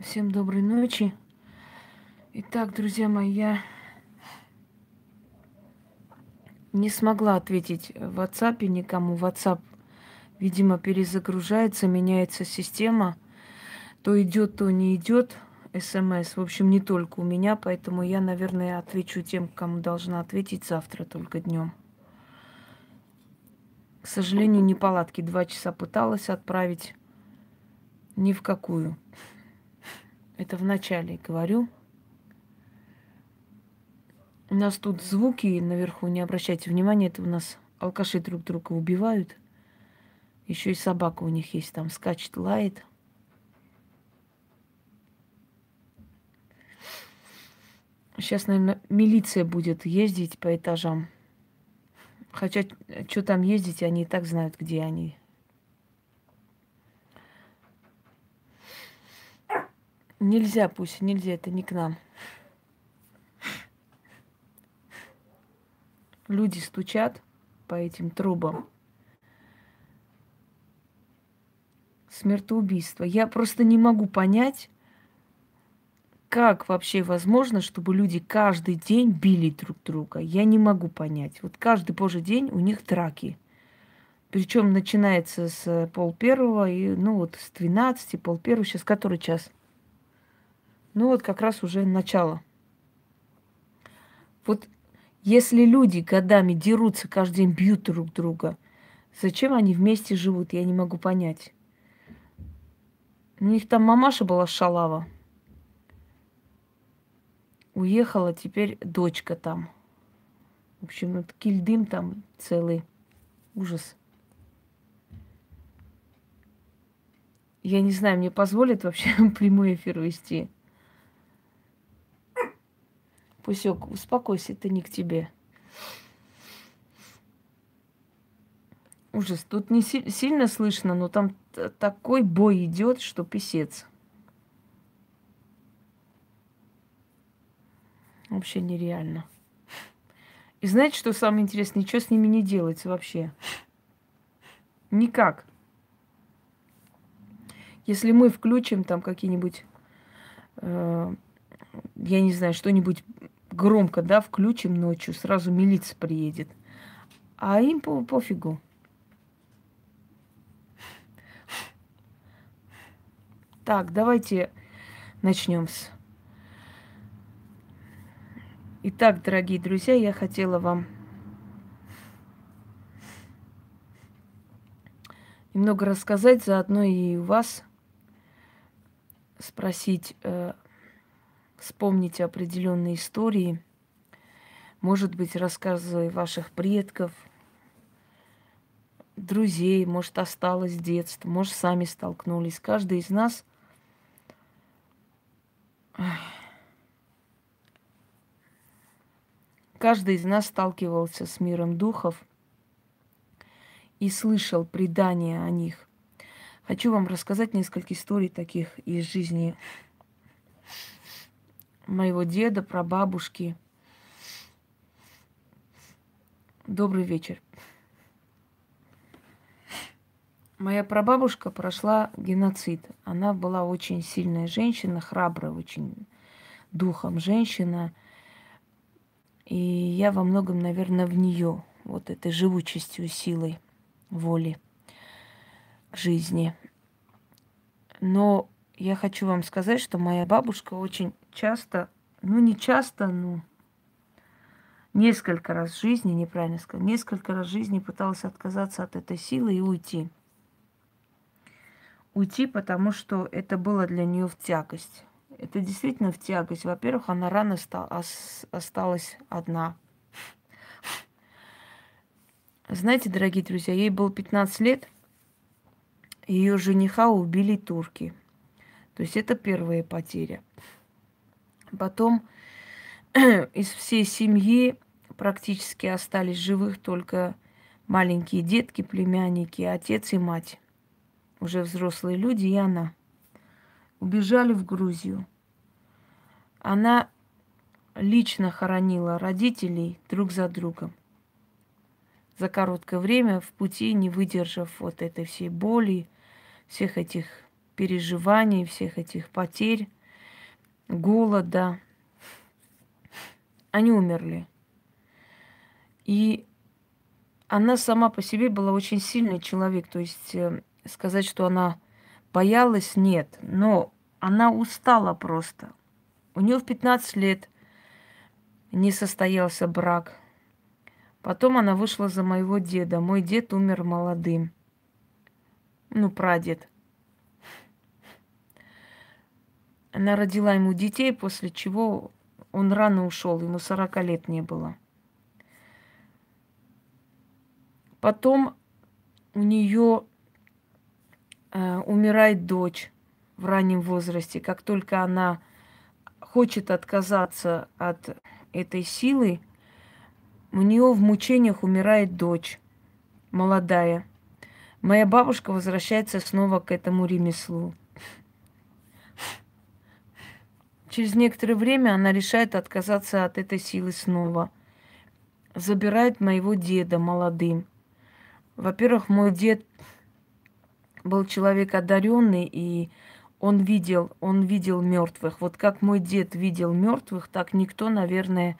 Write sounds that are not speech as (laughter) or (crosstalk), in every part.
Всем доброй ночи. Итак, друзья мои, я не смогла ответить в WhatsApp никому. WhatsApp, видимо, перезагружается, меняется система. То идет, то не идет смс. В общем, не только у меня, поэтому я, наверное, отвечу тем, кому должна ответить завтра только днем. К сожалению, не палатки. Два часа пыталась отправить. Ни в какую. Это в начале говорю. У нас тут звуки наверху, не обращайте внимания, это у нас алкаши друг друга убивают. Еще и собака у них есть, там скачет, лает. Сейчас, наверное, милиция будет ездить по этажам. Хотя, что там ездить, они и так знают, где они. Нельзя, пусть, нельзя, это не к нам. Люди стучат по этим трубам. Смертоубийство. Я просто не могу понять, как вообще возможно, чтобы люди каждый день били друг друга. Я не могу понять. Вот каждый божий день у них драки. Причем начинается с пол первого и, ну вот, с 12, пол первого. Сейчас который час? Ну вот как раз уже начало. Вот если люди годами дерутся, каждый день бьют друг друга, зачем они вместе живут, я не могу понять. У них там мамаша была шалава. Уехала, теперь дочка там. В общем, вот кильдым там целый. Ужас. Я не знаю, мне позволят вообще (laughs) прямой эфир вести. Пусек, успокойся, это не к тебе. Ужас. Тут не си- сильно слышно, но там такой бой идет, что писец. Вообще нереально. И знаете, что самое интересное? Ничего с ними не делается вообще. Никак. Если мы включим там какие-нибудь, э, я не знаю, что-нибудь громко, да, включим ночью, сразу милиция приедет. А им по пофигу. Так, давайте начнем с. Итак, дорогие друзья, я хотела вам немного рассказать, заодно и у вас спросить, э, вспомните определенные истории, может быть, рассказы ваших предков, друзей, может, осталось детство, может, сами столкнулись. Каждый из нас каждый из нас сталкивался с миром духов и слышал предания о них. Хочу вам рассказать несколько историй таких из жизни моего деда, прабабушки. Добрый вечер. Моя прабабушка прошла геноцид. Она была очень сильная женщина, храбрая очень духом женщина. И я во многом, наверное, в нее, вот этой живучестью, силой воли жизни. Но я хочу вам сказать, что моя бабушка очень часто, ну не часто, ну несколько раз в жизни, неправильно сказать, несколько раз в жизни пыталась отказаться от этой силы и уйти. Уйти, потому что это было для нее в тягость. Это действительно в тягость. Во-первых, она рано стал, осталась одна. Знаете, дорогие друзья, ей было 15 лет, ее жениха убили турки. То есть это первая потеря. Потом (clears throat) из всей семьи практически остались живых только маленькие детки, племянники, отец и мать. Уже взрослые люди и она. Убежали в Грузию. Она лично хоронила родителей друг за другом. За короткое время в пути, не выдержав вот этой всей боли, всех этих переживаний, всех этих потерь, голода. Они умерли. И она сама по себе была очень сильный человек. То есть э, сказать, что она боялась, нет. Но она устала просто. У нее в 15 лет не состоялся брак. Потом она вышла за моего деда. Мой дед умер молодым. Ну, прадед. Она родила ему детей, после чего он рано ушел, ему 40 лет не было. Потом у нее э, умирает дочь в раннем возрасте. Как только она хочет отказаться от этой силы, у нее в мучениях умирает дочь, молодая. Моя бабушка возвращается снова к этому ремеслу. Через некоторое время она решает отказаться от этой силы снова. Забирает моего деда молодым. Во-первых, мой дед был человек одаренный, и он видел, он видел мертвых. Вот как мой дед видел мертвых, так никто, наверное,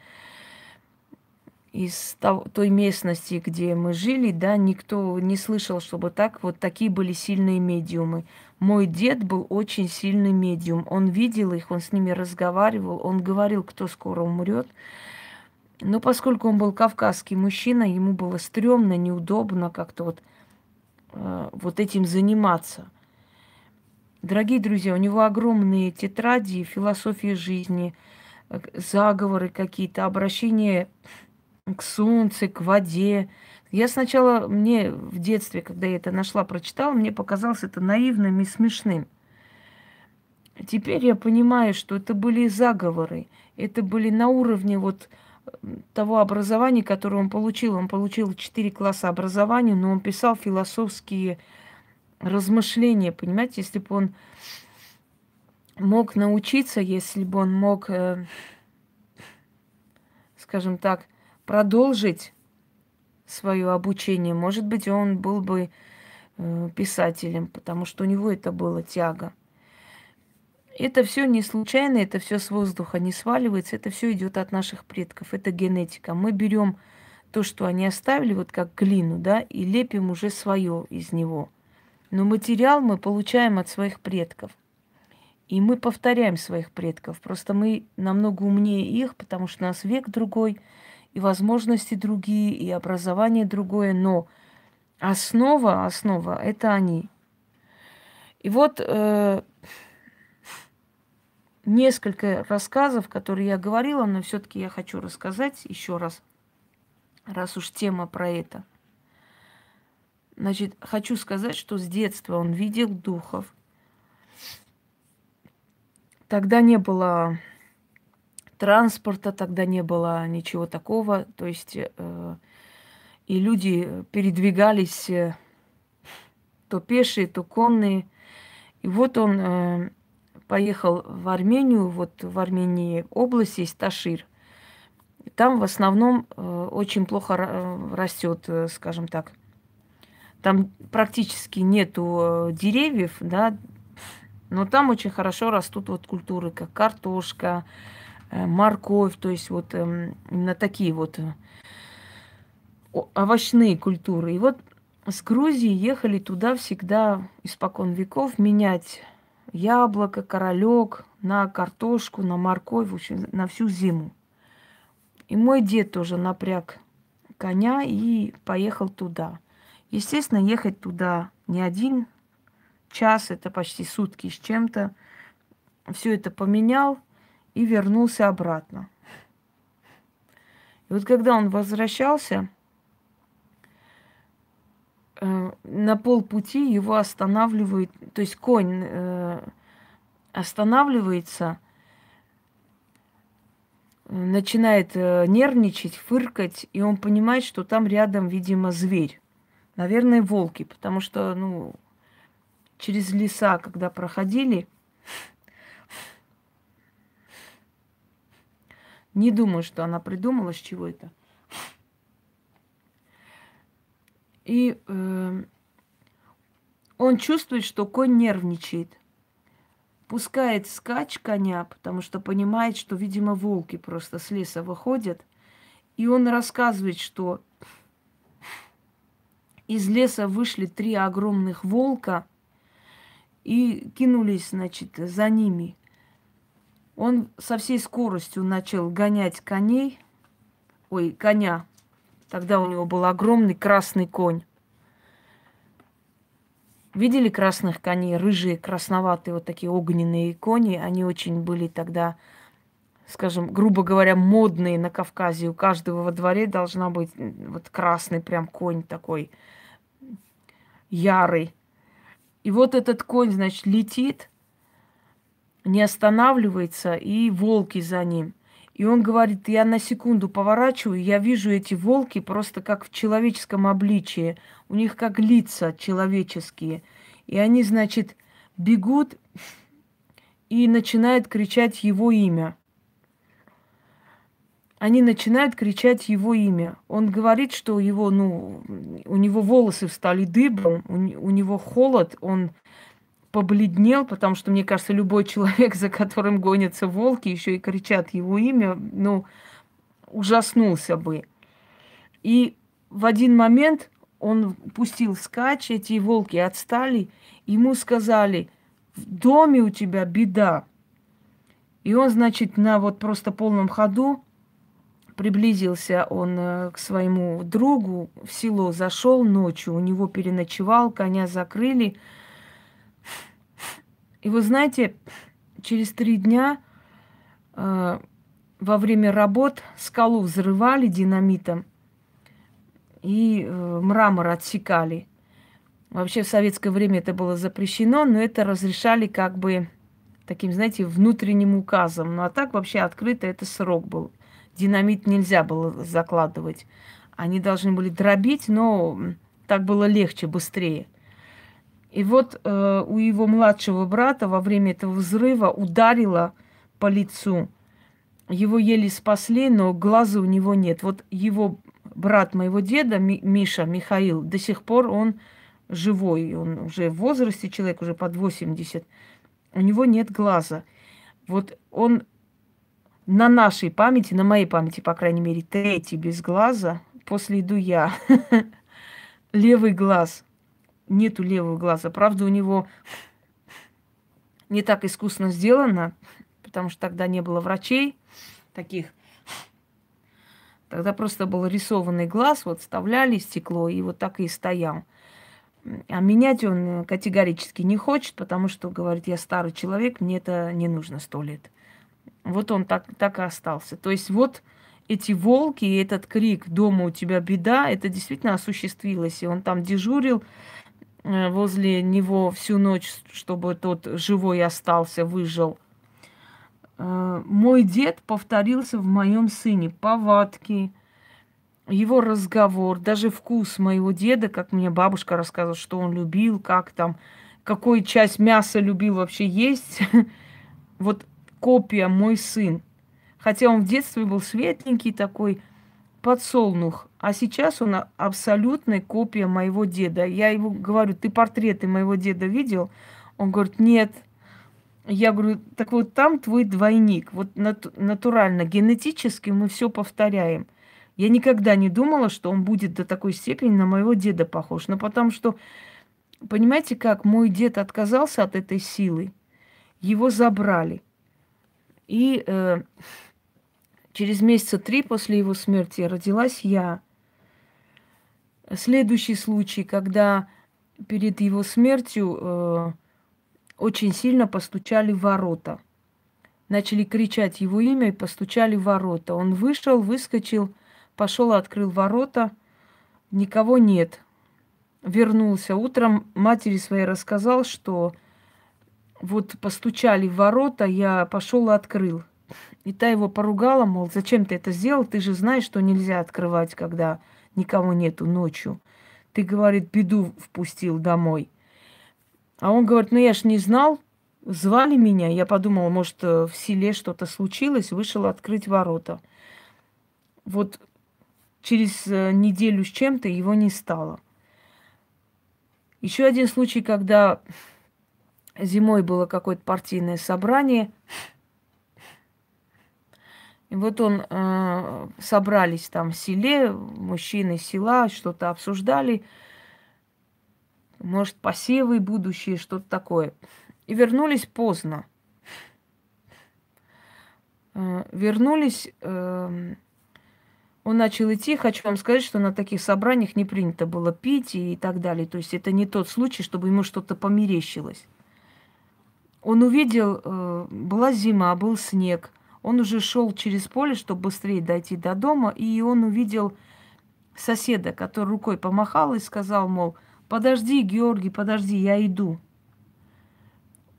из той местности, где мы жили, да, никто не слышал, чтобы так вот такие были сильные медиумы. Мой дед был очень сильный медиум. Он видел их, он с ними разговаривал, он говорил, кто скоро умрет. Но поскольку он был кавказский мужчина, ему было стрёмно, неудобно как-то вот, э, вот этим заниматься. Дорогие друзья, у него огромные тетради, философия жизни, э, заговоры какие-то, обращения к солнцу, к воде. Я сначала, мне в детстве, когда я это нашла, прочитала, мне показалось это наивным и смешным. Теперь я понимаю, что это были заговоры, это были на уровне вот того образования, которое он получил. Он получил четыре класса образования, но он писал философские размышления, понимаете, если бы он мог научиться, если бы он мог, э, скажем так, продолжить свое обучение, может быть, он был бы э, писателем, потому что у него это было тяга. Это все не случайно, это все с воздуха не сваливается, это все идет от наших предков, это генетика. Мы берем то, что они оставили, вот как глину, да, и лепим уже свое из него. Но материал мы получаем от своих предков. И мы повторяем своих предков. Просто мы намного умнее их, потому что у нас век другой – и возможности другие, и образование другое, но основа, основа – это они. И вот э, несколько рассказов, которые я говорила, но все-таки я хочу рассказать еще раз, раз уж тема про это. Значит, хочу сказать, что с детства он видел духов. Тогда не было транспорта тогда не было, ничего такого. То есть э, и люди передвигались э, то пешие, то конные. И вот он э, поехал в Армению, вот в Армении область есть Ташир. Там в основном э, очень плохо э, растет, э, скажем так. Там практически нету э, деревьев, да, но там очень хорошо растут вот культуры, как картошка, Э, морковь, то есть вот эм, именно такие вот э, овощные культуры. И вот с Грузии ехали туда всегда испокон веков менять яблоко, королек на картошку, на морковь, в общем, на всю зиму. И мой дед тоже напряг коня и поехал туда. Естественно, ехать туда не один час, это почти сутки с чем-то. Все это поменял, и вернулся обратно. И вот когда он возвращался, э, на полпути его останавливает, то есть конь э, останавливается, начинает э, нервничать, фыркать, и он понимает, что там рядом, видимо, зверь. Наверное, волки, потому что, ну, через леса, когда проходили, Не думаю, что она придумала, с чего это. И э, он чувствует, что конь нервничает. пускает скач коня, потому что понимает, что, видимо, волки просто с леса выходят. И он рассказывает, что из леса вышли три огромных волка и кинулись, значит, за ними. Он со всей скоростью начал гонять коней, ой, коня. Тогда у него был огромный красный конь. Видели красных коней, рыжие, красноватые, вот такие огненные кони? Они очень были тогда, скажем, грубо говоря, модные на Кавказе. У каждого во дворе должна быть вот красный прям конь такой ярый. И вот этот конь, значит, летит, не останавливается, и волки за ним. И он говорит, я на секунду поворачиваю, я вижу эти волки просто как в человеческом обличии. У них как лица человеческие. И они, значит, бегут и начинают кричать его имя. Они начинают кричать его имя. Он говорит, что его, ну, у него волосы встали дыбом, у, у него холод, он побледнел, потому что, мне кажется, любой человек, за которым гонятся волки, еще и кричат его имя, ну, ужаснулся бы. И в один момент он пустил скач, эти волки отстали, ему сказали, в доме у тебя беда. И он, значит, на вот просто полном ходу приблизился он э, к своему другу, в село зашел ночью, у него переночевал, коня закрыли – и вы знаете, через три дня э, во время работ скалу взрывали динамитом и э, мрамор отсекали. Вообще в советское время это было запрещено, но это разрешали как бы таким, знаете, внутренним указом. Ну а так вообще открыто это срок был. Динамит нельзя было закладывать. Они должны были дробить, но так было легче, быстрее. И вот э, у его младшего брата во время этого взрыва ударило по лицу. Его еле спасли, но глаза у него нет. Вот его брат моего деда, Миша, Михаил, до сих пор он живой. Он уже в возрасте, человек уже под 80. У него нет глаза. Вот он на нашей памяти, на моей памяти, по крайней мере, третий без глаза, после иду я. (laughs) Левый глаз нету левого глаза. Правда, у него не так искусно сделано, потому что тогда не было врачей таких. Тогда просто был рисованный глаз, вот вставляли стекло, и вот так и стоял. А менять он категорически не хочет, потому что, говорит, я старый человек, мне это не нужно сто лет. Вот он так, так и остался. То есть вот эти волки и этот крик «Дома у тебя беда» это действительно осуществилось. И он там дежурил, Э, возле него всю ночь, чтобы тот живой остался, выжил. Э, мой дед повторился в моем сыне. Повадки, его разговор, даже вкус моего деда, как мне бабушка рассказывала, что он любил, как там, какую часть мяса любил вообще есть. (laughs) Вот копия мой сын. Хотя он в детстве был светленький такой, подсолнух, а сейчас он абсолютная копия моего деда. Я ему говорю, ты портреты моего деда видел? Он говорит, нет. Я говорю, так вот там твой двойник. Вот натурально, генетически мы все повторяем. Я никогда не думала, что он будет до такой степени на моего деда похож. Но потому что, понимаете, как мой дед отказался от этой силы, его забрали. И э, Через месяца три после его смерти родилась я. Следующий случай, когда перед его смертью э, очень сильно постучали в ворота. Начали кричать его имя и постучали в ворота. Он вышел, выскочил, пошел, открыл ворота. Никого нет. Вернулся. Утром матери своей рассказал, что вот постучали в ворота, я пошел и открыл. И та его поругала, мол, зачем ты это сделал? Ты же знаешь, что нельзя открывать, когда никого нету ночью. Ты, говорит, беду впустил домой. А он говорит, ну я ж не знал, звали меня. Я подумала, может, в селе что-то случилось, вышел открыть ворота. Вот через э, неделю с чем-то его не стало. Еще один случай, когда зимой было какое-то партийное собрание. И вот он э, собрались там в селе, мужчины села, что-то обсуждали, может, посевы будущие, что-то такое. И вернулись поздно. Э, вернулись, э, он начал идти. Хочу вам сказать, что на таких собраниях не принято было пить и так далее. То есть это не тот случай, чтобы ему что-то померещилось. Он увидел, э, была зима, был снег. Он уже шел через поле, чтобы быстрее дойти до дома, и он увидел соседа, который рукой помахал и сказал, мол, подожди, Георгий, подожди, я иду.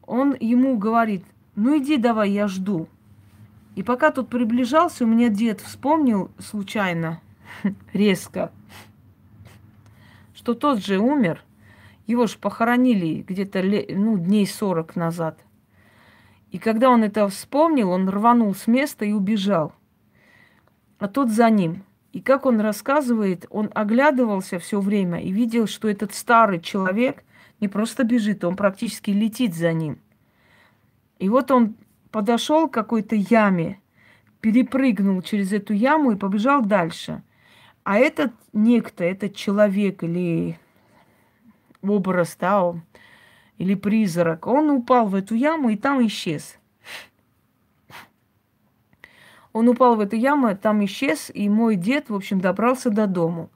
Он ему говорит, ну иди давай, я жду. И пока тут приближался, у меня дед вспомнил случайно, (laughs) резко, что тот же умер, его же похоронили где-то ну, дней 40 назад. И когда он это вспомнил, он рванул с места и убежал. А тот за ним. И как он рассказывает, он оглядывался все время и видел, что этот старый человек не просто бежит, он практически летит за ним. И вот он подошел к какой-то яме, перепрыгнул через эту яму и побежал дальше. А этот некто, этот человек или образ, да, или призрак, он упал в эту яму и там исчез. Он упал в эту яму, там исчез, и мой дед, в общем, добрался до дому.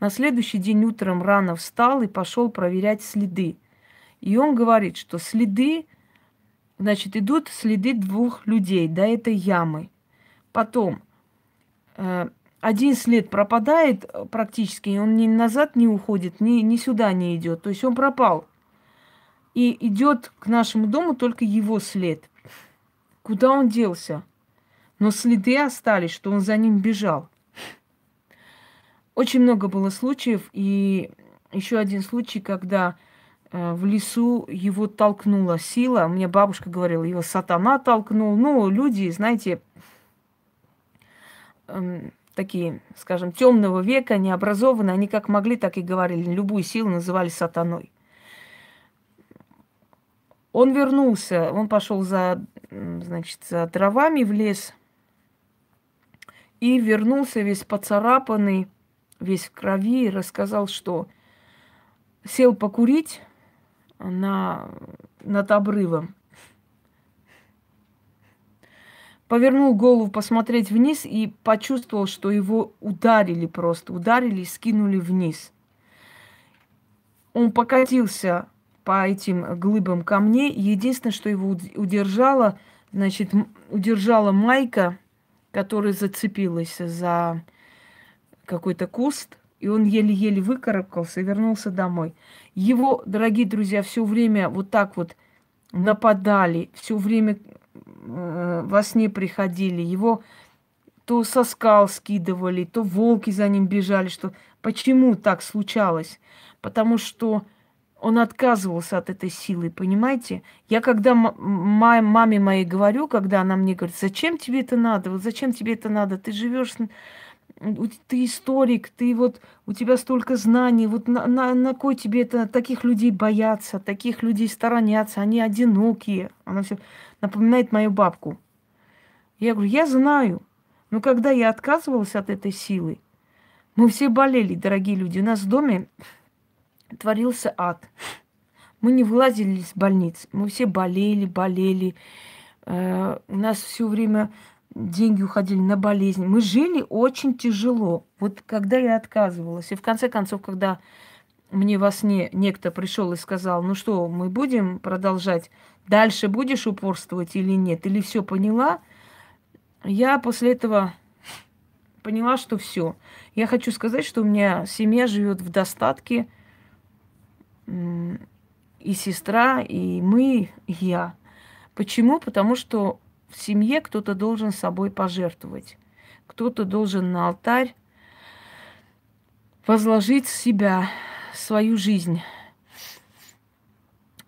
На следующий день утром рано встал и пошел проверять следы. И он говорит, что следы, значит, идут следы двух людей до этой ямы. Потом э, один след пропадает практически, он ни назад не уходит, ни, ни сюда не идет. То есть он пропал. И идет к нашему дому только его след. Куда он делся? Но следы остались, что он за ним бежал. Очень много было случаев, и еще один случай, когда э, в лесу его толкнула сила. Мне бабушка говорила, его сатана толкнул. Ну, люди, знаете, э, такие, скажем, темного века, необразованные, они как могли, так и говорили. Любую силу называли сатаной. Он вернулся, он пошел за, значит, за дровами в лес и вернулся весь поцарапанный, весь в крови, и рассказал, что сел покурить на, над обрывом. Повернул голову посмотреть вниз и почувствовал, что его ударили просто, ударили и скинули вниз. Он покатился по этим глыбам камней. Единственное, что его удержало, значит, удержала майка, которая зацепилась за какой-то куст, и он еле-еле выкарабкался и вернулся домой. Его, дорогие друзья, все время вот так вот нападали, все время э, во сне приходили, его то со скал скидывали, то волки за ним бежали, что почему так случалось? Потому что он отказывался от этой силы, понимаете? Я когда маме моей говорю, когда она мне говорит, зачем тебе это надо, вот зачем тебе это надо, ты живешь, ты историк, ты вот, у тебя столько знаний, вот на, на, на кой тебе это, таких людей бояться, таких людей сторонятся, они одинокие. Она все напоминает мою бабку. Я говорю, я знаю, но когда я отказывалась от этой силы, мы все болели, дорогие люди. У нас в доме творился ад. Мы не вылазили из больниц. Мы все болели, болели. Э, у нас все время деньги уходили на болезни. Мы жили очень тяжело. Вот когда я отказывалась. И в конце концов, когда мне во сне некто пришел и сказал, ну что, мы будем продолжать, дальше будешь упорствовать или нет, или все поняла, я после этого (laughs) поняла, что все. Я хочу сказать, что у меня семья живет в достатке, и сестра, и мы, и я. Почему? Потому что в семье кто-то должен собой пожертвовать. Кто-то должен на алтарь возложить себя, свою жизнь.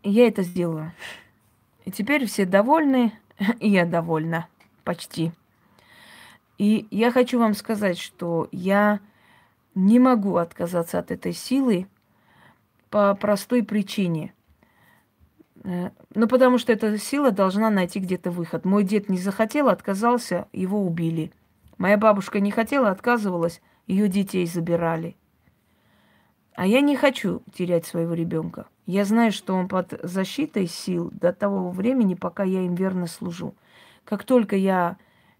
Я это сделала. И теперь все довольны, (laughs) и я довольна. Почти. И я хочу вам сказать, что я не могу отказаться от этой силы, по простой причине. Э, ну, потому что эта сила должна найти где-то выход. Мой дед не захотел, отказался, его убили. Моя бабушка не хотела, отказывалась, ее детей забирали. А я не хочу терять своего ребенка. Я знаю, что он под защитой сил до того времени, пока я им верно служу. Как только я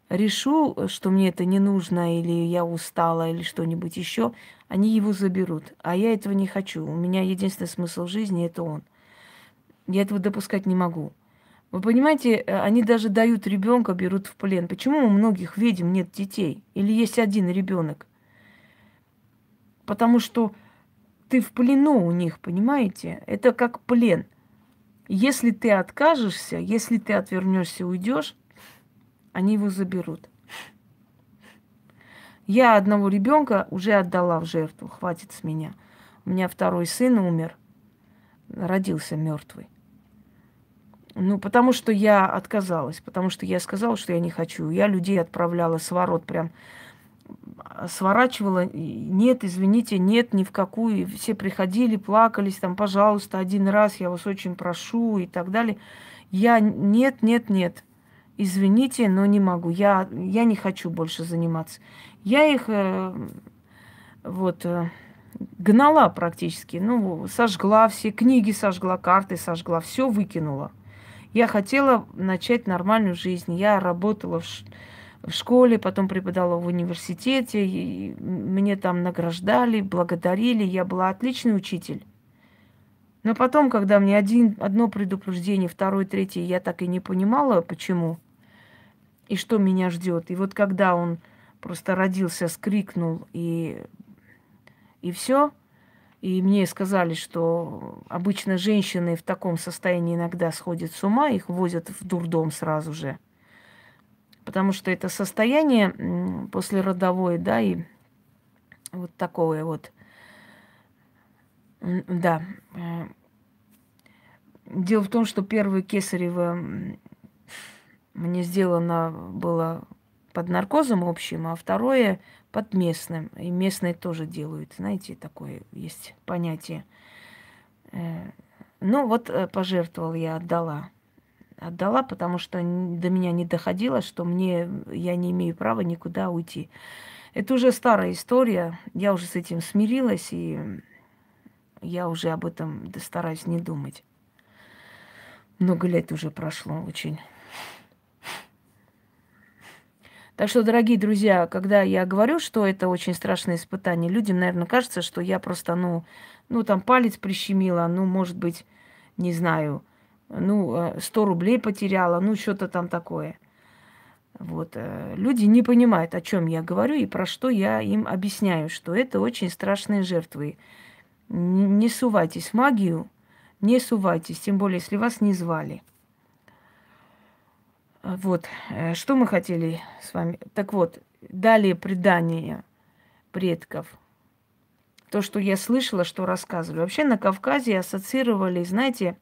решу, что мне это не нужно, или я устала, или что-нибудь еще, они его заберут. А я этого не хочу. У меня единственный смысл жизни это он. Я этого допускать не могу. Вы понимаете, э, они даже дают ребенка, берут в плен. Почему у многих ведьм нет детей? Или есть один ребенок? Потому что ты в плену у них, понимаете? Это как плен. Если ты откажешься, если ты отвернешься, уйдешь, они его заберут. Я одного ребенка уже отдала в жертву, хватит с меня. У меня второй сын умер, родился мертвый. Ну, потому что я отказалась, потому что я сказала, что я не хочу. Я людей отправляла с ворот, прям сворачивала. Нет, извините, нет, ни в какую. Все приходили, плакались, там, пожалуйста, один раз, я вас очень прошу и так далее. Я нет, нет, нет. Извините, но не могу. Я, я не хочу больше заниматься. Я их э, вот э, гнала практически. Ну, сожгла все книги, сожгла карты, сожгла, все выкинула. Я хотела начать нормальную жизнь. Я работала в, в школе, потом преподала в университете. И мне там награждали, благодарили. Я была отличный учитель. Но потом, когда мне один, одно предупреждение, второе, третье, я так и не понимала, почему и что меня ждет. И вот когда он просто родился, скрикнул и, и все, и мне сказали, что обычно женщины в таком состоянии иногда сходят с ума, их возят в дурдом сразу же. Потому что это состояние после родовой, да, и вот такое вот, да. Э, дело в том, что первое кесарево мне сделано было под наркозом общим, а второе под местным. И местные тоже делают. Знаете, такое есть понятие. Э, ну вот э, пожертвовал я, отдала. Отдала, потому что до меня не доходило, что мне я не имею права никуда уйти. Это уже старая история. Я уже с этим смирилась, и я уже об этом стараюсь не думать. Много лет уже прошло очень. Так что, дорогие друзья, когда я говорю, что это очень страшное испытание, людям, наверное, кажется, что я просто, ну, ну там палец прищемила, ну, может быть, не знаю, ну, 100 э, рублей потеряла, ну, что-то там такое. Вот. Э, люди не понимают, о чем я говорю и про что я им объясняю, что это очень страшные жертвы. Не сувайтесь в магию, не сувайтесь, тем более, если вас не звали. Вот, э, что мы хотели с вами. Так вот, далее предание предков. То, что я слышала, что рассказывали. Вообще на Кавказе ассоциировали, знаете,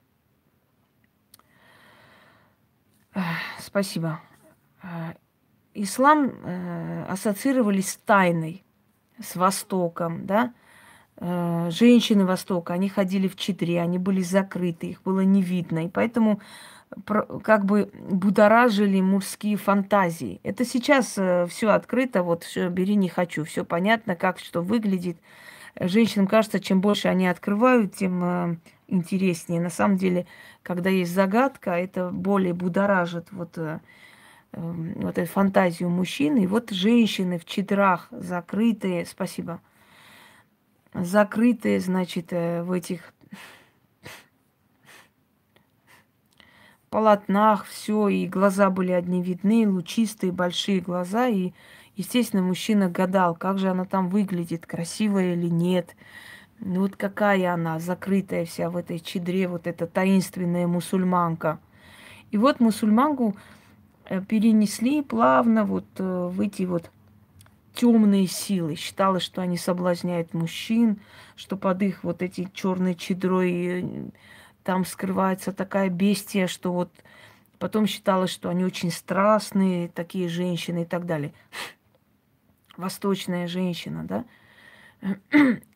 спасибо, э, ислам э, ассоциировали с тайной, с Востоком, да, женщины Востока, они ходили в четыре, они были закрыты, их было не видно, и поэтому как бы будоражили мужские фантазии. Это сейчас э, все открыто, вот все бери не хочу, все понятно, как что выглядит. Женщинам кажется, чем больше они открывают, тем э, интереснее. На самом деле, когда есть загадка, это более будоражит вот, э, эм, вот эту фантазию мужчины. И вот женщины в чедрах закрытые, спасибо, закрытые, значит, в этих полотнах, все, и глаза были одни видны, лучистые, большие глаза, и, естественно, мужчина гадал, как же она там выглядит, красивая или нет. Ну вот какая она, закрытая вся в этой чедре, вот эта таинственная мусульманка. И вот мусульманку э, перенесли плавно вот э, в эти вот темные силы. Считалось, что они соблазняют мужчин, что под их вот эти черной чедрой э, там скрывается такая бестия, что вот потом считалось, что они очень страстные, такие женщины и так далее. Восточная женщина, да.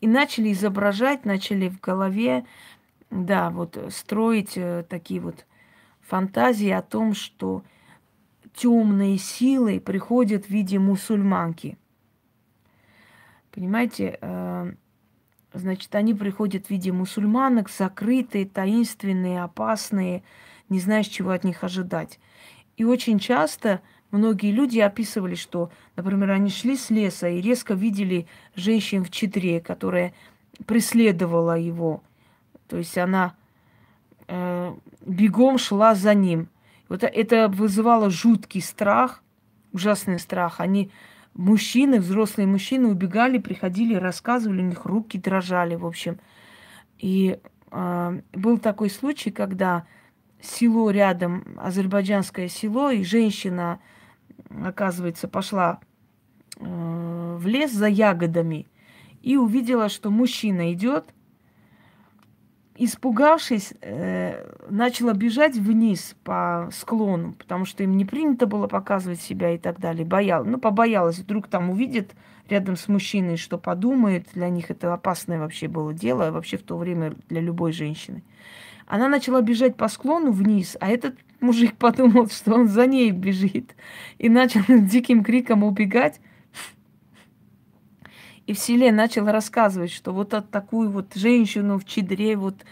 И начали изображать, начали в голове да, вот строить э, такие вот фантазии о том, что темные силы приходят в виде мусульманки. Понимаете, э, значит, они приходят в виде мусульманок, закрытые, таинственные, опасные, не знаешь, чего от них ожидать. И очень часто многие люди описывали, что, например, они шли с леса и резко видели женщин в чедре, которая преследовала его. То есть она э, бегом шла за ним. Вот это вызывало жуткий страх, ужасный страх. Они, мужчины, взрослые мужчины, убегали, приходили, рассказывали, у них руки дрожали, в общем. И э, был такой случай, когда село рядом, азербайджанское село, и женщина, оказывается, пошла э, в лес за ягодами и увидела, что мужчина идет, испугавшись, э, начала бежать вниз по склону, потому что им не принято было показывать себя и так далее. Боялась, ну, побоялась, вдруг там увидит рядом с мужчиной, что подумает. Для них это опасное вообще было дело, вообще в то время для любой женщины. Она начала бежать по склону вниз, а этот мужик (laughs) подумал, что он за ней бежит. И начал (laughs) диким криком убегать. И в селе начал рассказывать, что вот от такую вот женщину в чедре, вот,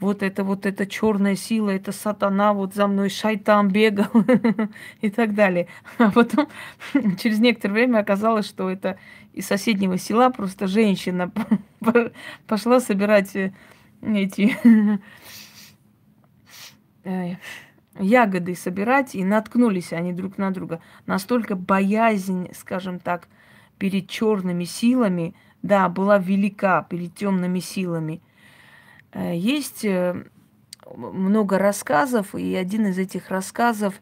вот это вот эта черная сила, это сатана, вот за мной шайтан бегал (laughs) и так далее. А потом (laughs) через некоторое время оказалось, что это из соседнего села просто женщина (laughs) пошла собирать э, эти э, ягоды собирать, и наткнулись они друг на друга. Настолько боязнь, скажем так, перед черными силами, да, была велика перед темными силами. Э, есть э, много рассказов, и один из этих рассказов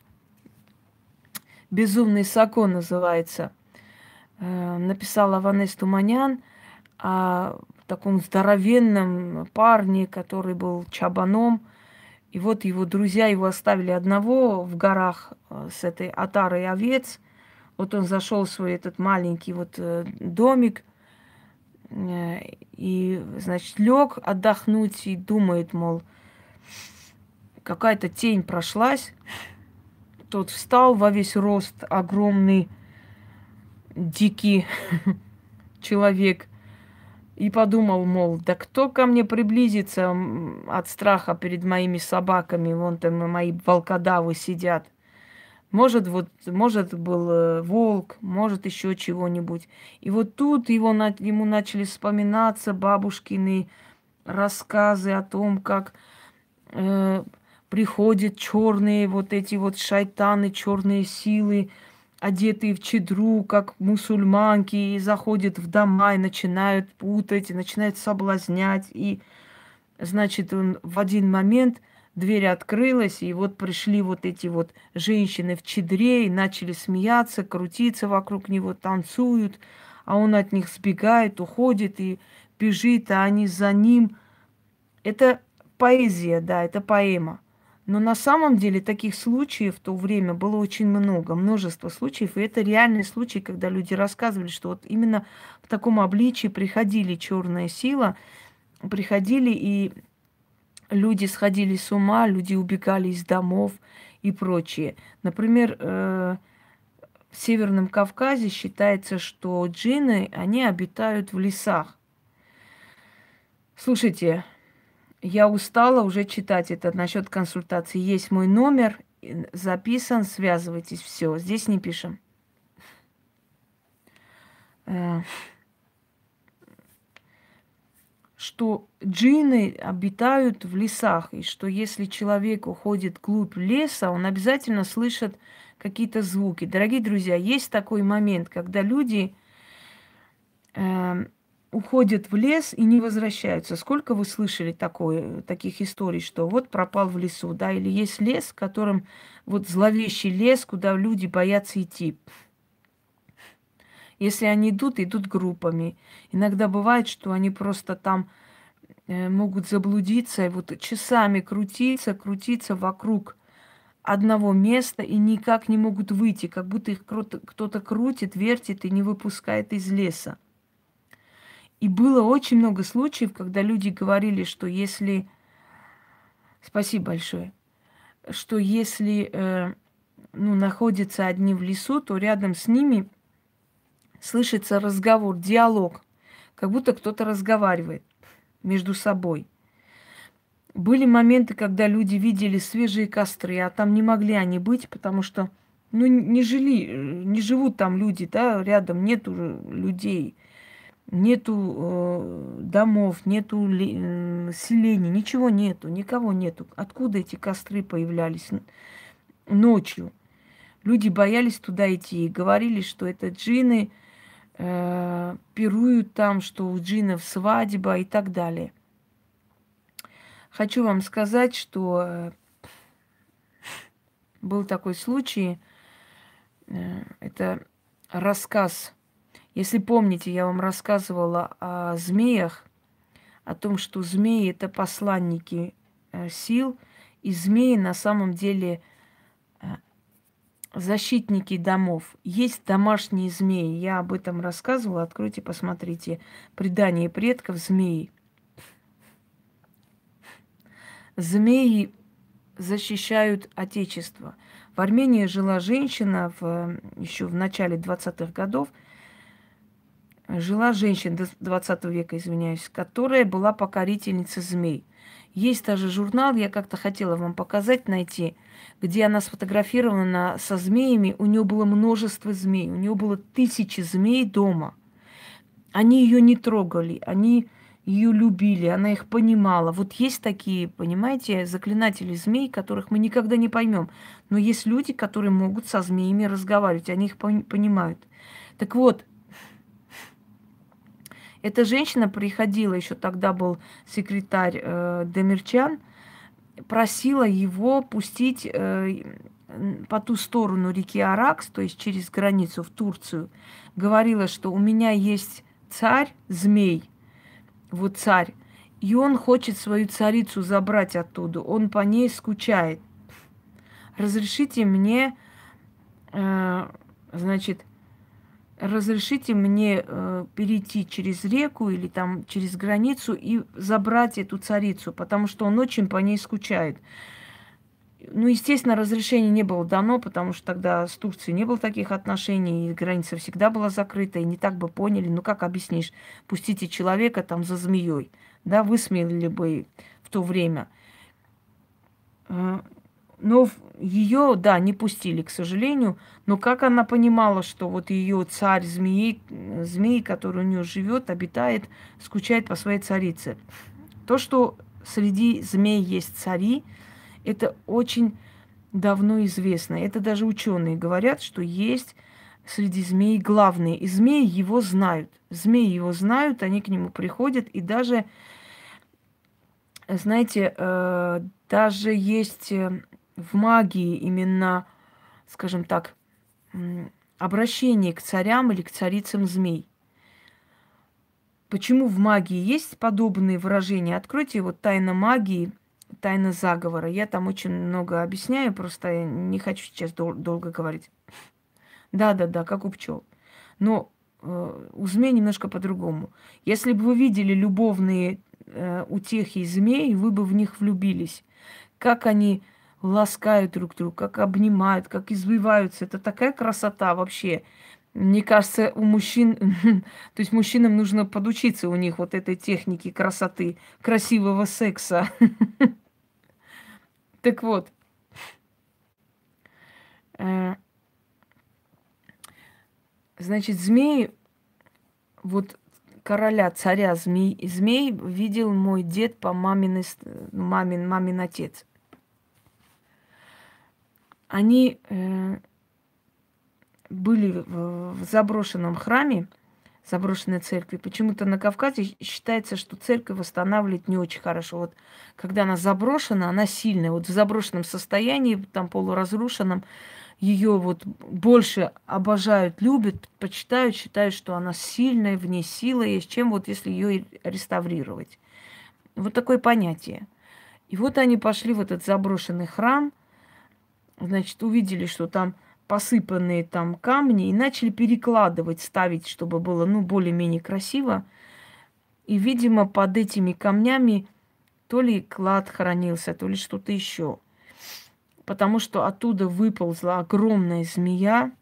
«Безумный Сако» называется. Э, написала Ванес Туманян о таком здоровенном парне, который был чабаном. И вот его друзья его оставили одного в горах с этой отарой овец – вот он зашел в свой этот маленький вот э, домик э, и, значит, лег отдохнуть и думает, мол, какая-то тень прошлась. Тот встал во весь рост, огромный, дикий (laughs) человек. И подумал, мол, да кто ко мне приблизится от страха перед моими собаками? Вон там мои волкодавы сидят. Может, вот, может, был э, волк, может, еще чего-нибудь. И вот тут его, ему начали вспоминаться бабушкины рассказы о том, как э, приходят черные вот эти вот шайтаны, черные силы, одетые в чедру, как мусульманки, и заходят в дома и начинают путать, и начинают соблазнять. И, значит, он в один момент – дверь открылась, и вот пришли вот эти вот женщины в чедре и начали смеяться, крутиться вокруг него, танцуют, а он от них сбегает, уходит и бежит, а они за ним. Это поэзия, да, это поэма. Но на самом деле таких случаев в то время было очень много, множество случаев. И это реальные случаи, когда люди рассказывали, что вот именно в таком обличии приходили черная сила, приходили и люди сходили с ума, люди убегали из домов и прочее. Например, э, в Северном Кавказе считается, что джинны, они обитают в лесах. Слушайте, я устала уже читать это насчет консультации. Есть мой номер, записан, связывайтесь, все. Здесь не пишем. Э, что джинны обитают в лесах, и что если человек уходит вглубь леса, он обязательно слышит какие-то звуки. Дорогие друзья, есть такой момент, когда люди э, уходят в лес и не возвращаются. Сколько вы слышали такое, таких историй, что вот пропал в лесу, да, или есть лес, в котором вот зловещий лес, куда люди боятся идти. Если они идут, идут группами. Иногда бывает, что они просто там э, могут заблудиться и вот часами крутиться, крутиться вокруг одного места и никак не могут выйти, как будто их кто-то крутит, вертит и не выпускает из леса. И было очень много случаев, когда люди говорили, что если Спасибо большое. Что если э, ну, находятся одни в лесу, то рядом с ними слышится разговор, диалог, как будто кто-то разговаривает между собой. Были моменты, когда люди видели свежие костры, а там не могли они быть, потому что ну, не жили, не живут там люди, да, рядом нету людей, нету э, домов, нету э, селений, ничего нету, никого нету. Откуда эти костры появлялись ночью? Люди боялись туда идти и говорили, что это джины э, пируют там, что у джинов свадьба и так далее. Хочу вам сказать, что э, был такой случай, э, это рассказ. Если помните, я вам рассказывала о змеях, о том, что змеи это посланники э, сил, и змеи на самом деле защитники домов. Есть домашние змеи. Я об этом рассказывала. Откройте, посмотрите. Предание предков змеи. Змеи защищают Отечество. В Армении жила женщина в, еще в начале 20-х годов. Жила женщина 20 века, извиняюсь, которая была покорительницей змей. Есть даже журнал, я как-то хотела вам показать, найти, где она сфотографирована со змеями. У нее было множество змей, у нее было тысячи змей дома. Они ее не трогали, они ее любили, она их понимала. Вот есть такие, понимаете, заклинатели змей, которых мы никогда не поймем. Но есть люди, которые могут со змеями разговаривать, они их понимают. Так вот, эта женщина приходила, еще тогда был секретарь э, Демирчан, просила его пустить э, по ту сторону реки Аракс, то есть через границу в Турцию. Говорила, что у меня есть царь змей, вот царь, и он хочет свою царицу забрать оттуда, он по ней скучает. Разрешите мне, э, значит, разрешите мне э, перейти через реку или там через границу и забрать эту царицу, потому что он очень по ней скучает. Ну, естественно, разрешение не было дано, потому что тогда с Турцией не было таких отношений, и граница всегда была закрыта, и не так бы поняли. Ну, как объяснишь, пустите человека там за змеей, да, высмеяли бы в то время. Но ее, да, не пустили, к сожалению. Но как она понимала, что вот ее царь змеи, змеи, который у нее живет, обитает, скучает по своей царице? То, что среди змей есть цари, это очень давно известно. Это даже ученые говорят, что есть среди змей главные. И змеи его знают. Змеи его знают, они к нему приходят. И даже, знаете, э, даже есть э, в магии именно, скажем так, обращение к царям или к царицам змей. Почему в магии есть подобные выражения? Откройте вот тайна магии – тайна заговора. Я там очень много объясняю, просто не хочу сейчас дол- долго говорить. Да, да, да, как у пчел. Но э, у змей немножко по-другому. Если бы вы видели любовные э, утехи змей, вы бы в них влюбились. Как они ласкают друг друга, как обнимают, как извиваются. Это такая красота вообще. Мне кажется, у мужчин, (laughs) то есть мужчинам нужно подучиться у них вот этой техники красоты, красивого секса. (laughs) Так вот, э, значит, змеи, вот короля, царя змей, змей видел мой дед по мамин, мамин, мамин отец. Они э, были в, заброшенном храме, заброшенной церкви. Почему-то на Кавказе считается, что церковь восстанавливает не очень хорошо. Вот когда она заброшена, она сильная. Вот в заброшенном состоянии, там полуразрушенном, ее вот больше обожают, любят, почитают, считают, что она сильная, в ней сила есть, чем вот если ее реставрировать. Вот такое понятие. И вот они пошли в этот заброшенный храм, значит, увидели, что там посыпанные там камни и начали перекладывать, ставить, чтобы было, ну, более-менее красиво. И, видимо, под этими камнями То ли клад хранился, то ли что-то еще. Потому что оттуда выползла огромная змея.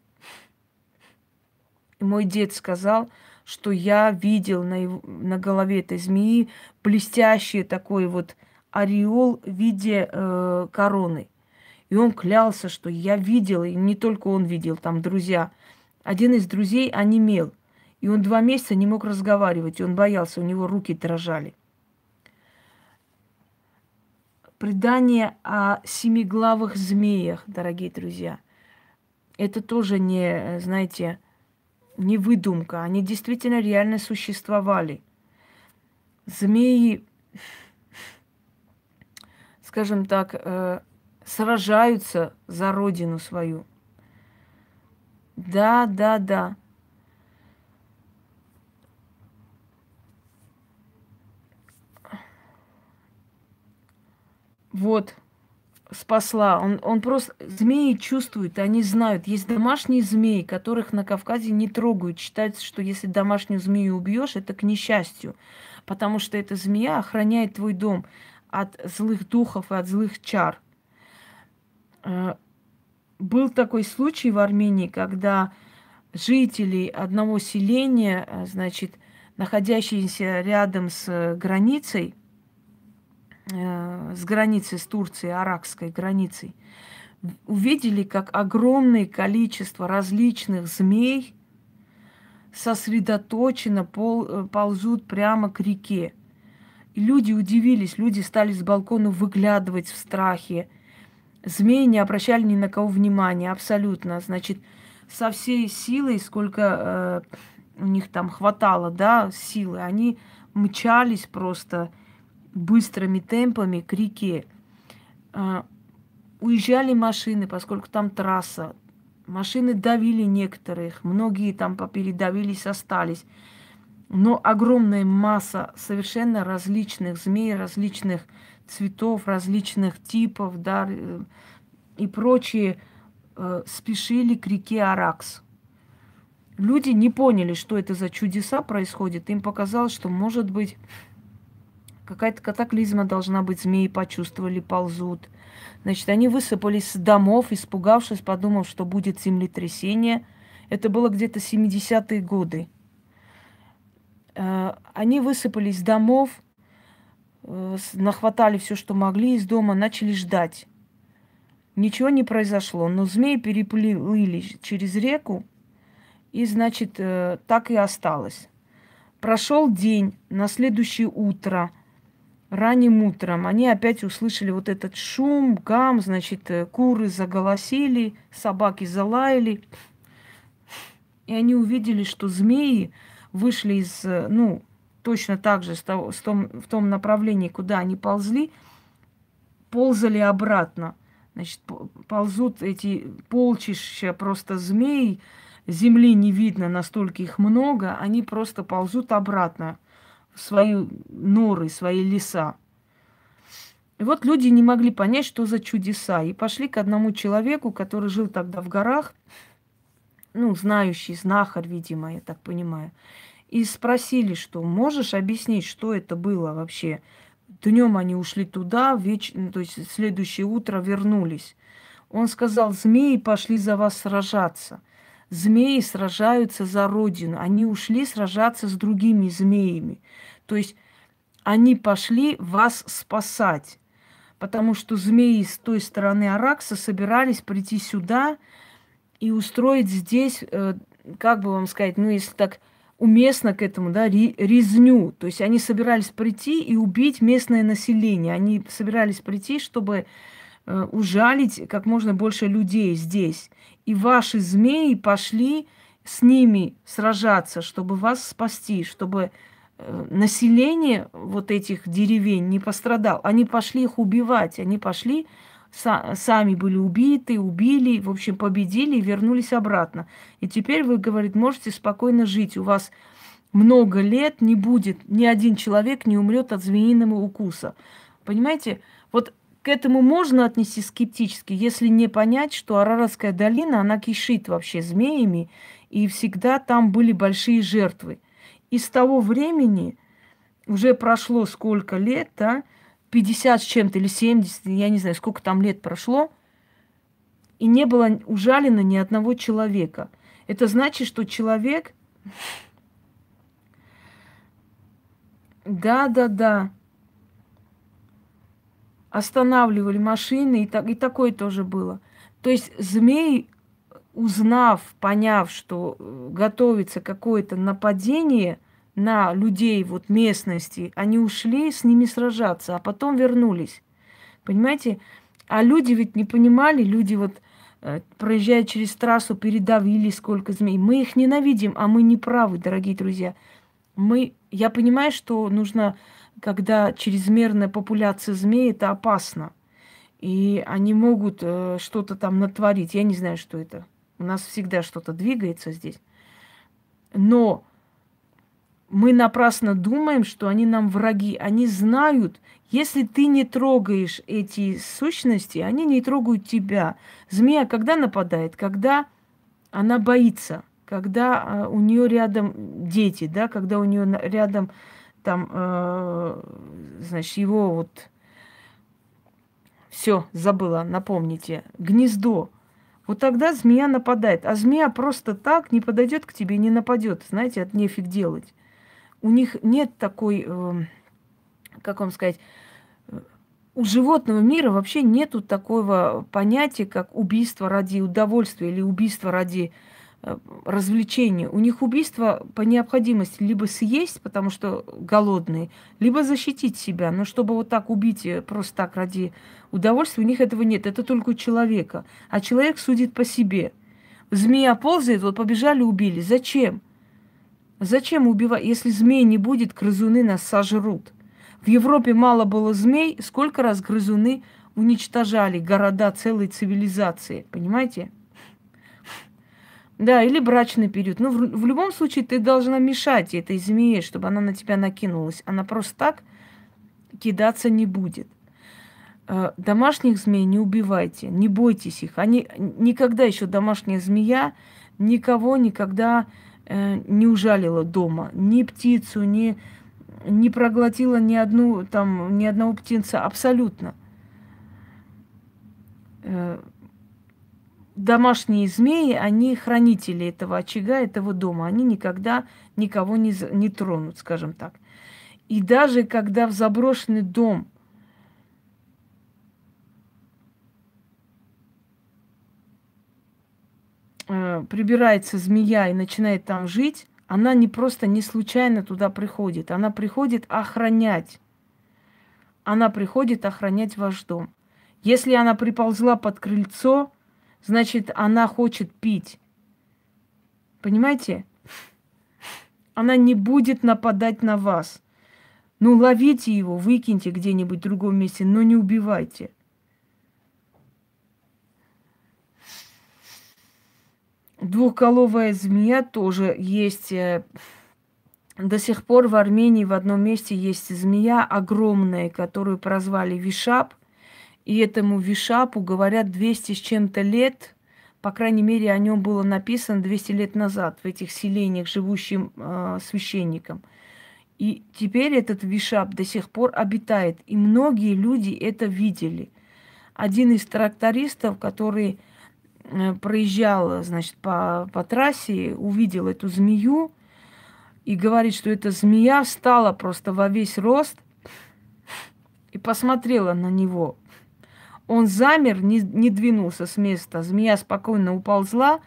И мой дед сказал, что я видел на, его, на голове этой змеи блестящий такой вот ореол в виде э, короны. И он клялся, что я видел, и не только он видел, там друзья. Один из друзей онемел. И он два месяца не мог разговаривать, и он боялся, у него руки дрожали. Предание о семиглавых змеях, дорогие друзья, это тоже не, знаете, не выдумка. Они действительно реально существовали. Змеи, скажем так, э, сражаются за родину свою. Да, да, да. Вот, спасла. Он, он просто... Змеи чувствуют, они знают. Есть домашние змеи, которых на Кавказе не трогают. Считается, что если домашнюю змею убьешь, это к несчастью. Потому что эта змея охраняет твой дом от злых духов и от злых чар. Э, был такой случай в Армении, когда жители одного селения, э, значит, находящиеся рядом с границей, э, с границей с Турцией, аракской границей, увидели, как огромное количество различных змей сосредоточенно пол, ползут прямо к реке. И люди удивились, люди стали с балкона выглядывать в страхе, Змеи не обращали ни на кого внимания, абсолютно. Значит, со всей силой, сколько э, у них там хватало, да, силы, они мчались просто быстрыми темпами к реке. Э, уезжали машины, поскольку там трасса. Машины давили некоторых, многие там попередавились, остались. Но огромная масса совершенно различных змей, различных цветов различных типов, да, э, и прочие э, спешили к реке Аракс. Люди не поняли, что это за чудеса происходит. Им показалось, что, может быть, какая-то катаклизма должна быть, змеи почувствовали, ползут. Значит, они высыпались с домов, испугавшись, подумав, что будет землетрясение. Это было где-то 70-е годы. Э, они высыпались с домов, нахватали все, что могли из дома, начали ждать. Ничего не произошло, но змеи переплыли через реку, и, значит, э, так и осталось. Прошел день, на следующее утро, ранним утром, они опять услышали вот этот шум, гам, значит, э, куры заголосили, собаки залаяли. И они увидели, что змеи вышли из, ну, точно так же в том направлении, куда они ползли, ползали обратно. Значит, ползут эти полчища просто змей, земли не видно, настолько их много, они просто ползут обратно в свои норы, свои леса. И вот люди не могли понять, что за чудеса. И пошли к одному человеку, который жил тогда в горах, ну, знающий, знахарь, видимо, я так понимаю и спросили, что можешь объяснить, что это было вообще. Днем они ушли туда, веч... То есть следующее утро вернулись. Он сказал, змеи пошли за вас сражаться. Змеи сражаются за родину. Они ушли сражаться с другими змеями. То есть они пошли вас спасать. Потому что змеи с той стороны Аракса собирались прийти сюда и устроить здесь, э, как бы вам сказать, ну если так уместно к этому, да, резню. То есть они собирались прийти и убить местное население. Они собирались прийти, чтобы э, ужалить как можно больше людей здесь. И ваши змеи пошли с ними сражаться, чтобы вас спасти, чтобы э, население вот этих деревень не пострадало. Они пошли их убивать, они пошли сами были убиты, убили, в общем, победили и вернулись обратно. И теперь вы, говорит, можете спокойно жить. У вас много лет не будет, ни один человек не умрет от змеиного укуса. Понимаете? Вот к этому можно отнести скептически, если не понять, что Араратская долина, она кишит вообще змеями, и всегда там были большие жертвы. И с того времени уже прошло сколько лет, да, 50 с чем-то или 70, я не знаю, сколько там лет прошло, и не было ужалено ни одного человека. Это значит, что человек... Да, да, да. Останавливали машины, и, так, и такое тоже было. То есть змей, узнав, поняв, что э, готовится какое-то нападение на людей вот местности, они ушли с ними сражаться, а потом вернулись. Понимаете? А люди ведь не понимали, люди вот э, проезжая через трассу, передавили сколько змей. Мы их ненавидим, а мы не правы, дорогие друзья. Мы, я понимаю, что нужно, когда чрезмерная популяция змей, это опасно и они могут э, что-то там натворить. Я не знаю, что это. У нас всегда что-то двигается здесь. Но мы напрасно думаем, что они нам враги. Они знают, если ты не трогаешь эти сущности, они не трогают тебя. Змея когда нападает? Когда она боится, когда э, у нее рядом дети, да, когда у нее рядом там, э, значит, его вот все, забыла, напомните. Гнездо. Вот тогда змея нападает. А змея просто так не подойдет к тебе, не нападет. Знаете, это нефиг делать. У них нет такой, э, как вам сказать, у животного мира вообще нету такого понятия, как убийство ради удовольствия или убийство ради Э, развлечения. У них убийство по необходимости либо съесть, потому что голодные, либо защитить себя. Но чтобы вот так убить э, просто так ради удовольствия, у них этого нет. Это только у человека. А человек судит по себе. Змея ползает, вот побежали, убили. Зачем? Зачем убивать? Если змей не будет, грызуны нас сожрут. В Европе мало было змей, сколько раз грызуны уничтожали города целой цивилизации. Понимаете? Да, или брачный период. Ну, в, в любом случае, ты должна мешать этой змее, чтобы она на тебя накинулась. Она просто так кидаться не будет. Э, домашних змей не убивайте, не бойтесь их. Они никогда еще домашняя змея никого никогда не ужалила дома. Ни птицу, ни, не проглотила ни одну там ни одного птенца. Абсолютно. Э, домашние змеи, они хранители этого очага, этого дома. Они никогда никого не, не тронут, скажем так. И даже когда в заброшенный дом э, прибирается змея и начинает там жить, она не просто не случайно туда приходит. Она приходит охранять. Она приходит охранять ваш дом. Если она приползла под крыльцо, значит, она хочет пить. Понимаете? Она не будет нападать на вас. Ну, ловите его, выкиньте где-нибудь в другом месте, но не убивайте. Двухголовая змея тоже есть. Э, до сих пор в Армении в одном месте есть змея огромная, которую прозвали Вишап – и этому Вишапу говорят 200 с чем-то лет, по крайней мере, о нем было написано 200 лет назад в этих селениях, живущим э, священникам. И теперь этот Вишап до сих пор обитает. И многие люди это видели. Один из трактористов, который проезжал, значит, по, по трассе, увидел эту змею и говорит, что эта змея встала просто во весь рост и посмотрела на него. Он замер, не, не двинулся с места. Змея спокойно уползла,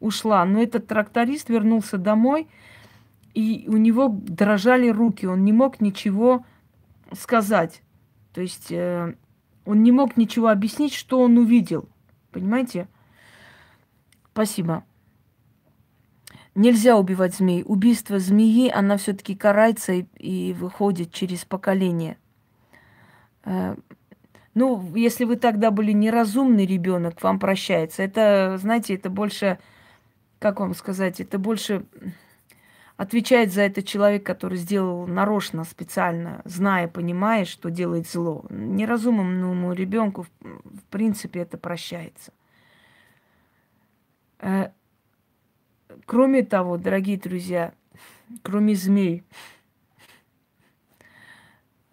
ушла. Но этот тракторист вернулся домой, и у него дрожали руки. Он не мог ничего сказать. То есть э, он не мог ничего объяснить, что он увидел. Понимаете? Спасибо. Нельзя убивать змей. Убийство змеи, она все-таки карается и, и выходит через поколение. Э, ну, если вы тогда были неразумный ребенок, вам прощается. Это, знаете, это больше, как вам сказать, это больше отвечает за это человек, который сделал нарочно, специально, зная, понимая, что делает зло. Неразумному ребенку, в принципе, это прощается. Э, кроме того, дорогие друзья, кроме змей,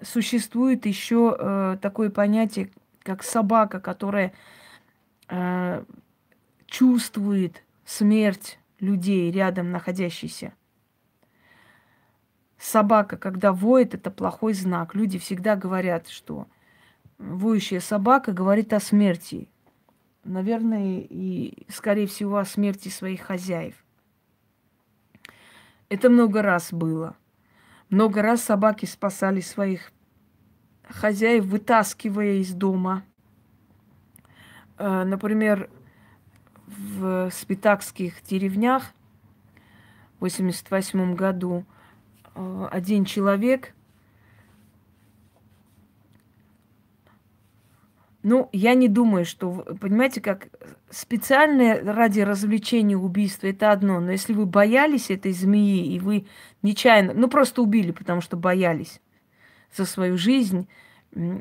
существует еще э, такое понятие, как собака, которая э, чувствует смерть людей рядом находящихся. Собака, когда воет, это плохой знак. Люди всегда говорят, что воющая собака говорит о смерти. Наверное, и, скорее всего, о смерти своих хозяев. Это много раз было. Много раз собаки спасали своих хозяев, вытаскивая из дома. Э, например, в спитакских деревнях в 1988 году э, один человек, ну, я не думаю, что, понимаете, как специальное ради развлечения убийства это одно, но если вы боялись этой змеи и вы нечаянно, ну, просто убили, потому что боялись за свою жизнь,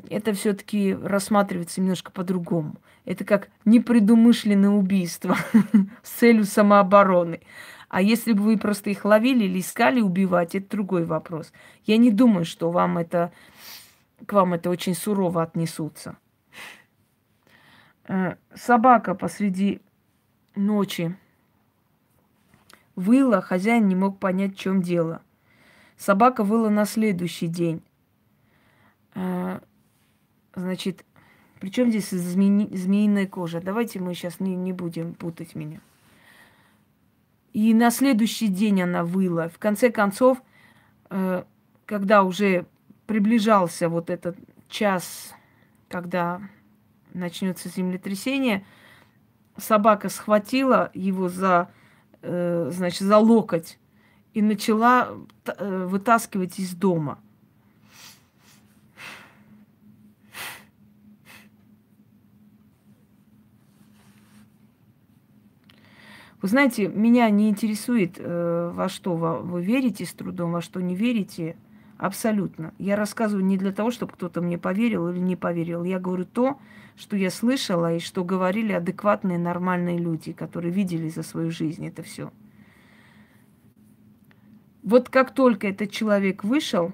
это все-таки рассматривается немножко по-другому. Это как непредумышленное убийство (laughs) с целью самообороны. А если бы вы просто их ловили или искали убивать, это другой вопрос. Я не думаю, что вам это, к вам это очень сурово отнесутся. Э, собака посреди ночи выла, хозяин не мог понять, в чем дело. Собака выла на следующий день. Э, значит, причем здесь змеи, змеиная кожа? Давайте мы сейчас не, не будем путать меня. И на следующий день она выла. В конце концов, э, когда уже приближался вот этот час, когда начнется землетрясение, собака схватила его за, э, значит, за локоть и начала вытаскивать из дома. Вы знаете, меня не интересует, э, во что вы верите с трудом, во что не верите. Абсолютно. Я рассказываю не для того, чтобы кто-то мне поверил или не поверил. Я говорю то, что я слышала и что говорили адекватные, нормальные люди, которые видели за свою жизнь это все. Вот как только этот человек вышел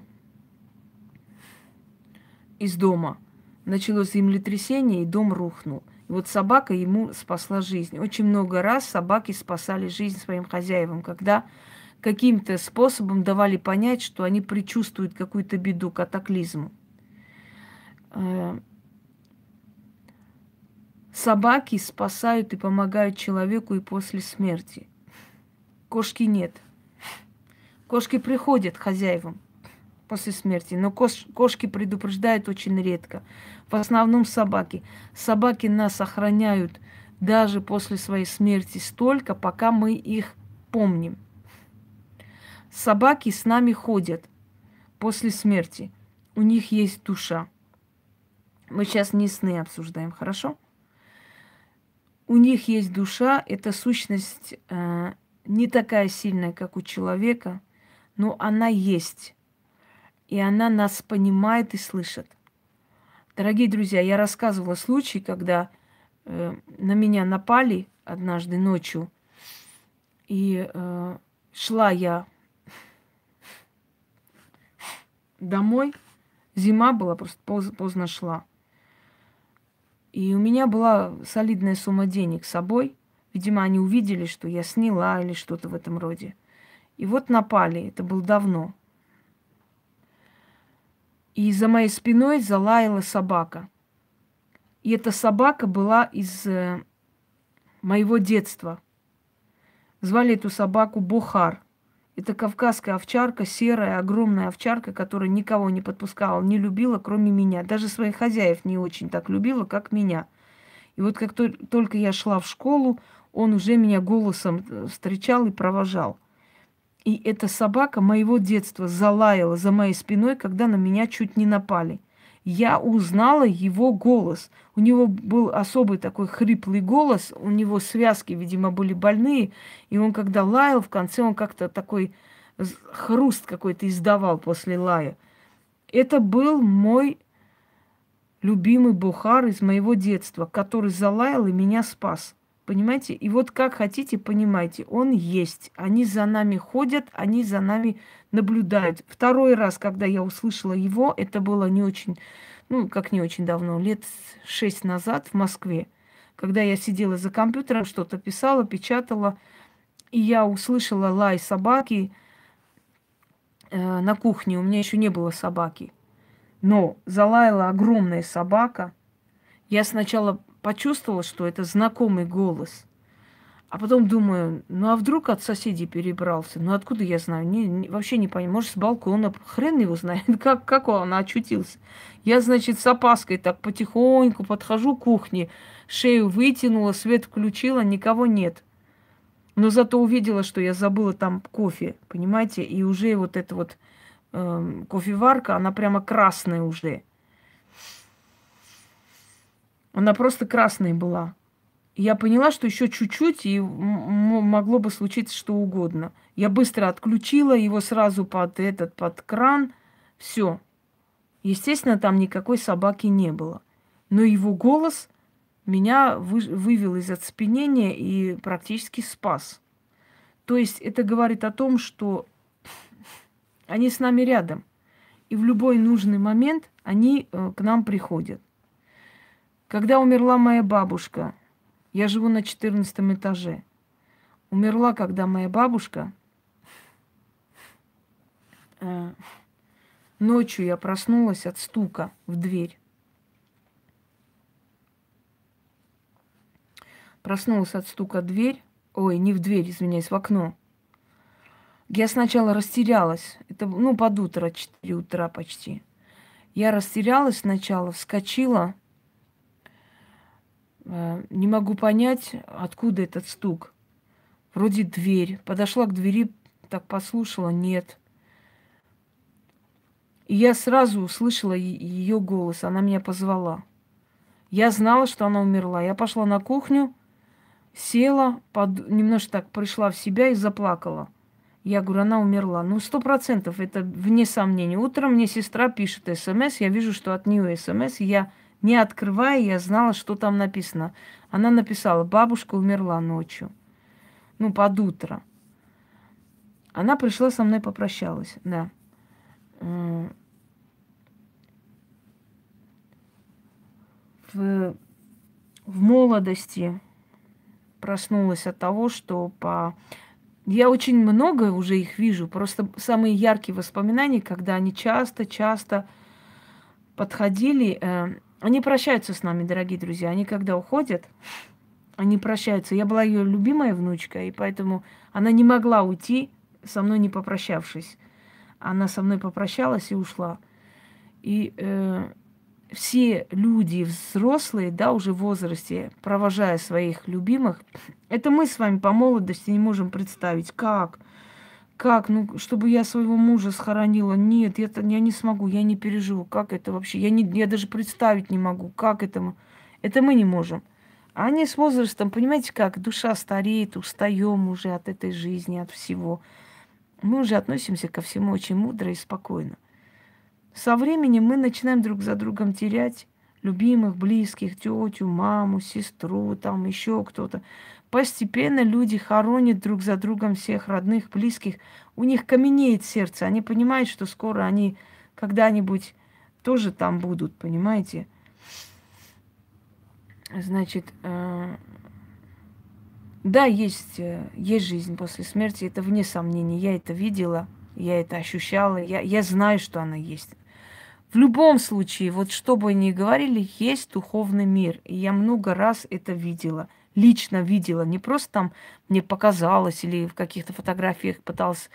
из дома, началось землетрясение, и дом рухнул. И вот собака ему спасла жизнь. Очень много раз собаки спасали жизнь своим хозяевам, когда каким-то способом давали понять, что они предчувствуют какую-то беду, катаклизму. Э, собаки спасают и помогают человеку и после смерти. Кошки нет. Кошки приходят хозяевам после смерти. Но кош, кошки предупреждают очень редко. В основном собаки. Собаки нас охраняют даже после своей смерти столько, пока мы их помним. Собаки с нами ходят после смерти. У них есть душа. Мы сейчас не сны обсуждаем, хорошо? У них есть душа, эта сущность э, не такая сильная, как у человека, но она есть и она нас понимает и слышит. Дорогие друзья, я рассказывала случай, когда э, на меня напали однажды ночью, и э, шла я домой. Зима была, просто поздно, шла. И у меня была солидная сумма денег с собой. Видимо, они увидели, что я сняла или что-то в этом роде. И вот напали, это было давно. И за моей спиной залаяла собака. И эта собака была из э, моего детства. Звали эту собаку Бухар. Это кавказская овчарка, серая, огромная овчарка, которая никого не подпускала, не любила, кроме меня. Даже своих хозяев не очень так любила, как меня. И вот как только я шла в школу, он уже меня голосом э, встречал и провожал – и эта собака моего детства залаяла за моей спиной, когда на меня чуть не напали. Я узнала его голос. У него был особый такой хриплый голос, у него связки, видимо, были больные, и он когда лаял, в конце он как-то такой хруст какой-то издавал после лая. Это был мой любимый Бухар из моего детства, который залаял и меня спас. Понимаете? И вот как хотите, понимаете, он есть. Они за нами ходят, они за нами наблюдают. Второй раз, когда я услышала его, это было не очень, ну, как не очень давно, лет шесть назад в Москве, когда я сидела за компьютером, что-то писала, печатала, и я услышала лай собаки э, на кухне. У меня еще не было собаки. Но залаяла огромная собака. Я сначала почувствовала, что это знакомый голос. А потом думаю, ну а вдруг от соседей перебрался? Ну откуда я знаю? Не, не, вообще не понимаю. Может, с балкона. Хрен его знает, (laughs) как, как он очутился. Я, значит, с опаской так потихоньку подхожу к кухне, шею вытянула, свет включила, никого нет. Но зато увидела, что я забыла там кофе, понимаете? И уже вот эта вот э, кофеварка, она прямо красная уже. Она просто красная была. Я поняла, что еще чуть-чуть, и могло бы случиться что угодно. Я быстро отключила его сразу под этот, под кран. Все. Естественно, там никакой собаки не было. Но его голос меня вы, вывел из оцепенения и практически спас. То есть это говорит о том, что (laughs) они с нами рядом. И в любой нужный момент они э, к нам приходят. Когда умерла моя бабушка, я живу на 14 этаже. Умерла, когда моя бабушка. Э, ночью я проснулась от стука в дверь. Проснулась от стука в дверь. Ой, не в дверь, извиняюсь, в окно. Я сначала растерялась. Это, ну, под утро, 4 утра почти. Я растерялась сначала, вскочила, не могу понять, откуда этот стук. Вроде дверь. Подошла к двери, так послушала, нет. И я сразу услышала ее голос, она меня позвала. Я знала, что она умерла. Я пошла на кухню, села, под... немножко так пришла в себя и заплакала. Я говорю, она умерла. Ну, сто процентов, это вне сомнений. Утром мне сестра пишет смс, я вижу, что от нее смс, я не открывая, я знала, что там написано. Она написала, бабушка умерла ночью. Ну, под утро. Она пришла со мной, попрощалась, да. В, в молодости проснулась от того, что по... Я очень много уже их вижу, просто самые яркие воспоминания, когда они часто-часто подходили, э, они прощаются с нами, дорогие друзья. Они когда уходят, они прощаются. Я была ее любимая внучка, и поэтому она не могла уйти, со мной не попрощавшись. Она со мной попрощалась и ушла. И э, все люди взрослые, да, уже в возрасте, провожая своих любимых, это мы с вами по молодости не можем представить, как – как? Ну, чтобы я своего мужа схоронила? Нет, я, я не смогу, я не переживу. Как это вообще? Я, не, я даже представить не могу, как это. Это мы не можем. А они с возрастом, понимаете как, душа стареет, устаем уже от этой жизни, от всего. Мы уже относимся ко всему очень мудро и спокойно. Со временем мы начинаем друг за другом терять любимых, близких, тетю, маму, сестру, там еще кто-то. Постепенно люди хоронят друг за другом всех родных, близких. У них каменеет сердце. Они понимают, что скоро они когда-нибудь тоже там будут, понимаете? Значит, э, да, есть, э, есть жизнь после смерти, это вне сомнений. Я это видела, я это ощущала, я, я знаю, что она есть. В любом случае, вот что бы ни говорили, есть духовный мир. И я много раз это видела – лично видела, не просто там мне показалось или в каких-то фотографиях пыталась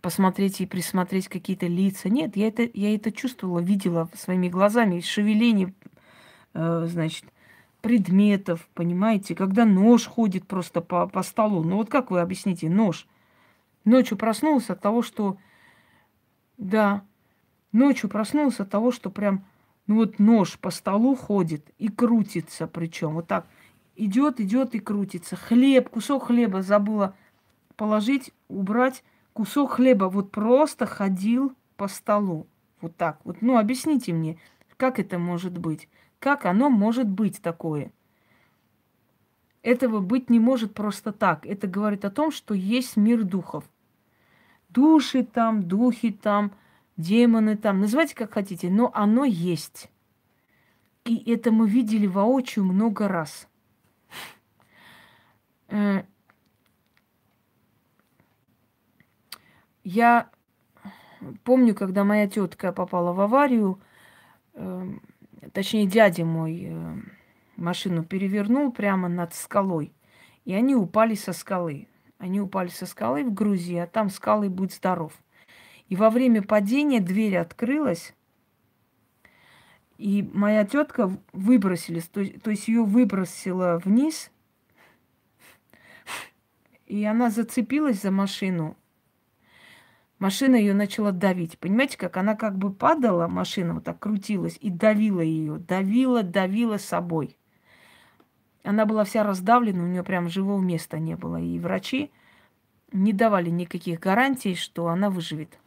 посмотреть и присмотреть какие-то лица. Нет, я это, я это чувствовала, видела своими глазами, шевеление, э, значит, предметов, понимаете, когда нож ходит просто по, по столу. Ну вот как вы объясните, нож? Ночью проснулся от того, что... Да, ночью проснулся от того, что прям, ну вот нож по столу ходит и крутится причем вот так – идет, идет и крутится. Хлеб, кусок хлеба забыла положить, убрать. Кусок хлеба вот просто ходил по столу. Вот так. Вот, ну, объясните мне, как это может быть? Как оно может быть такое? Этого быть не может просто так. Это говорит о том, что есть мир духов. Души там, духи там, демоны там, называйте как хотите, но оно есть. И это мы видели воочию много раз. Я помню, когда моя тетка попала в аварию, эм, точнее дядя мой э, машину перевернул прямо над скалой, и они упали со скалы. Они упали со скалы в Грузии, а там скалы будь здоров. И во время падения дверь открылась, и моя тетка выбросили, то, то есть ее выбросила вниз, и она зацепилась за машину, машина ее начала давить. Понимаете, как она как бы падала, машина вот так крутилась и давила ее, давила, давила собой. Она была вся раздавлена, у нее прям живого места не было. И врачи не давали никаких гарантий, что она выживет.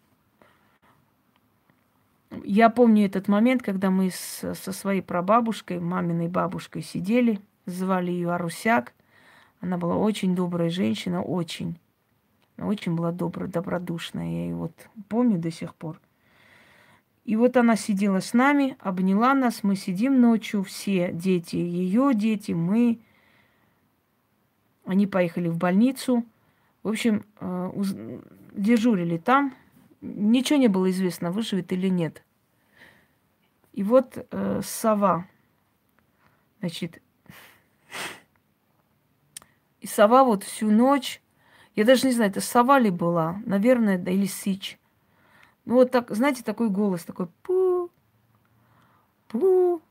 Я помню этот момент, когда мы с, со своей прабабушкой, маминой бабушкой сидели, звали ее Арусяк. Она была очень добрая женщина, очень. Очень была добрая, добродушная. Я ее вот помню до сих пор. И вот она сидела с нами, обняла нас, мы сидим ночью, все дети, ее дети, мы. Они поехали в больницу. В общем, э, дежурили там. Ничего не было известно, выживет или нет. И вот э, сова, значит, и сова вот всю ночь я даже не знаю, это сова ли была, наверное, да, или сич. Ну вот так, знаете, такой голос, такой пу, пу,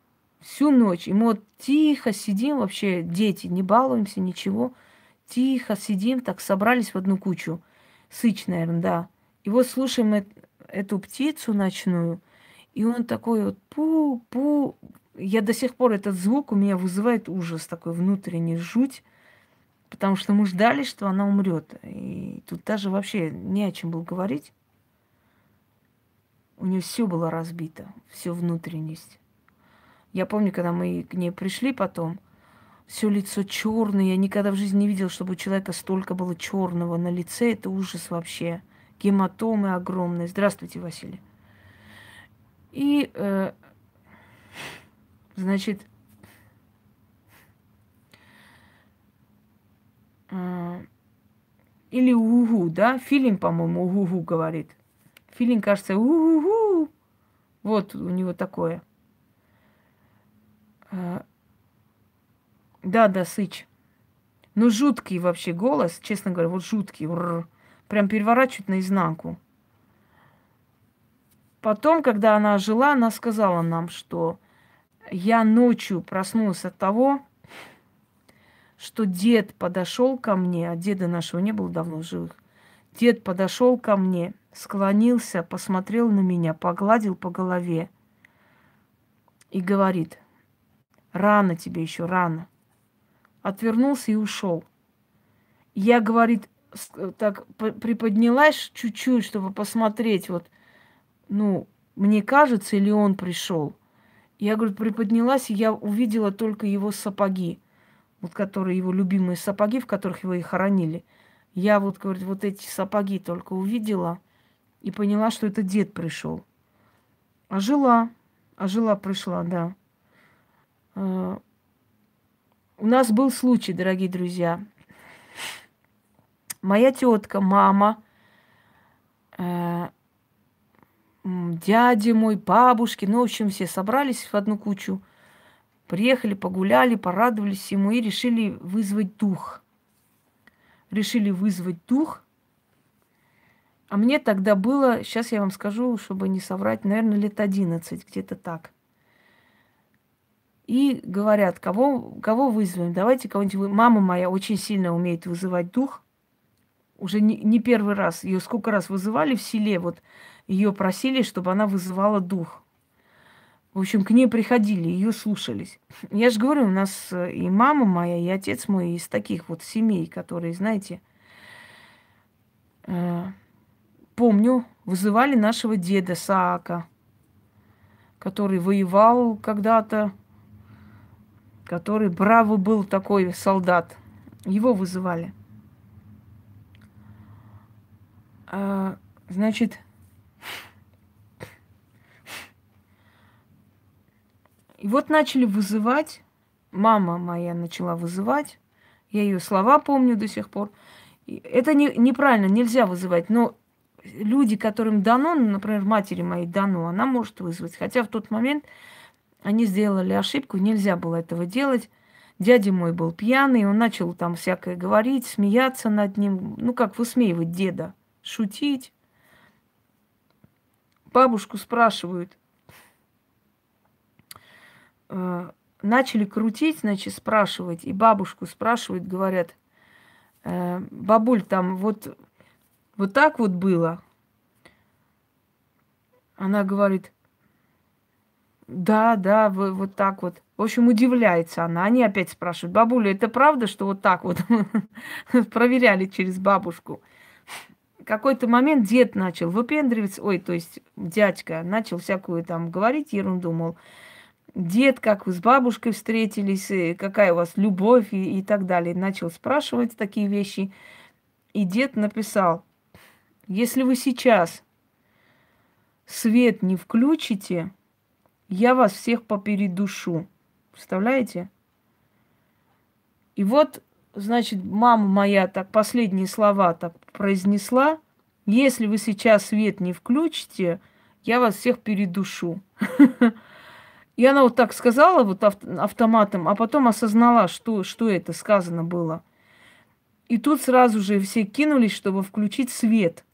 всю ночь. И мы вот тихо сидим, вообще дети, не балуемся, ничего. Тихо сидим, так собрались в одну кучу. Сыч, наверное, да. И вот слушаем эту птицу ночную, и он такой вот пу-пу. Я до сих пор этот звук у меня вызывает ужас, такой внутренний жуть. Потому что мы ждали, что она умрет. И тут даже вообще не о чем было говорить. У нее все было разбито, все внутренность. Я помню, когда мы к ней пришли потом, все лицо черное. Я никогда в жизни не видела, чтобы у человека столько было черного на лице. Это ужас вообще. Гематомы огромные. Здравствуйте, Василий. И, э, значит, или угу, да? Филин, по-моему, угу говорит. Филин, кажется, угу. Вот у него такое. А, да, да, Сыч. Ну, жуткий вообще голос, честно говоря, вот жуткий. Прям переворачивает наизнанку. Потом, когда она жила, она сказала нам, что я ночью проснулась от того, что дед подошел ко мне, а деда нашего не было давно живых. Дед подошел ко мне, склонился, посмотрел на меня, погладил по голове и говорит, рано тебе еще, рано. Отвернулся и ушел. Я, говорит, так приподнялась чуть-чуть, чтобы посмотреть, вот, ну, мне кажется, или он пришел. Я, говорит, приподнялась, и я увидела только его сапоги вот которые его любимые сапоги, в которых его и хоронили. Я вот, говорит, вот эти сапоги только увидела и поняла, что это дед пришел. А жила, а жила пришла, да. А, у нас был случай, дорогие друзья. Моя тетка, мама, э, дядя мой, бабушки, ну, в общем, все собрались в одну кучу – Приехали, погуляли, порадовались ему и решили вызвать дух. Решили вызвать дух. А мне тогда было, сейчас я вам скажу, чтобы не соврать, наверное, лет 11, где-то так. И говорят, кого, кого вызовем? Давайте кого-нибудь вы... Мама моя очень сильно умеет вызывать дух. Уже не, не первый раз. Ее сколько раз вызывали в селе. Вот ее просили, чтобы она вызывала дух. В общем, к ней приходили, ее слушались. Я же говорю, у нас э, и мама моя, и отец мой из таких вот семей, которые, знаете, э, помню, вызывали нашего деда Саака, который воевал когда-то который бравый был такой солдат. Его вызывали. А, значит, и вот начали вызывать, мама моя начала вызывать, я ее слова помню до сих пор. Это не, неправильно, нельзя вызывать, но люди, которым дано, ну, например, матери моей дано, она может вызвать. Хотя в тот момент они сделали ошибку, нельзя было этого делать. Дядя мой был пьяный, он начал там всякое говорить, смеяться над ним, ну как высмеивать деда шутить. Бабушку спрашивают. Э, начали крутить, значит, спрашивать. И бабушку спрашивают, говорят, э, бабуль, там вот, вот так вот было. Она говорит, да, да, вы, вот так вот. В общем, удивляется она. Они опять спрашивают, бабуля, это правда, что вот так вот (laughs) проверяли через бабушку? какой-то момент дед начал выпендриваться, ой, то есть дядька начал всякую там говорить ерунду, мол, дед, как вы с бабушкой встретились, какая у вас любовь и, и так далее. Начал спрашивать такие вещи. И дед написал, если вы сейчас свет не включите, я вас всех попередушу. Представляете? И вот значит, мама моя так последние слова так произнесла. Если вы сейчас свет не включите, я вас всех передушу. (laughs) И она вот так сказала вот автоматом, а потом осознала, что, что это сказано было. И тут сразу же все кинулись, чтобы включить свет.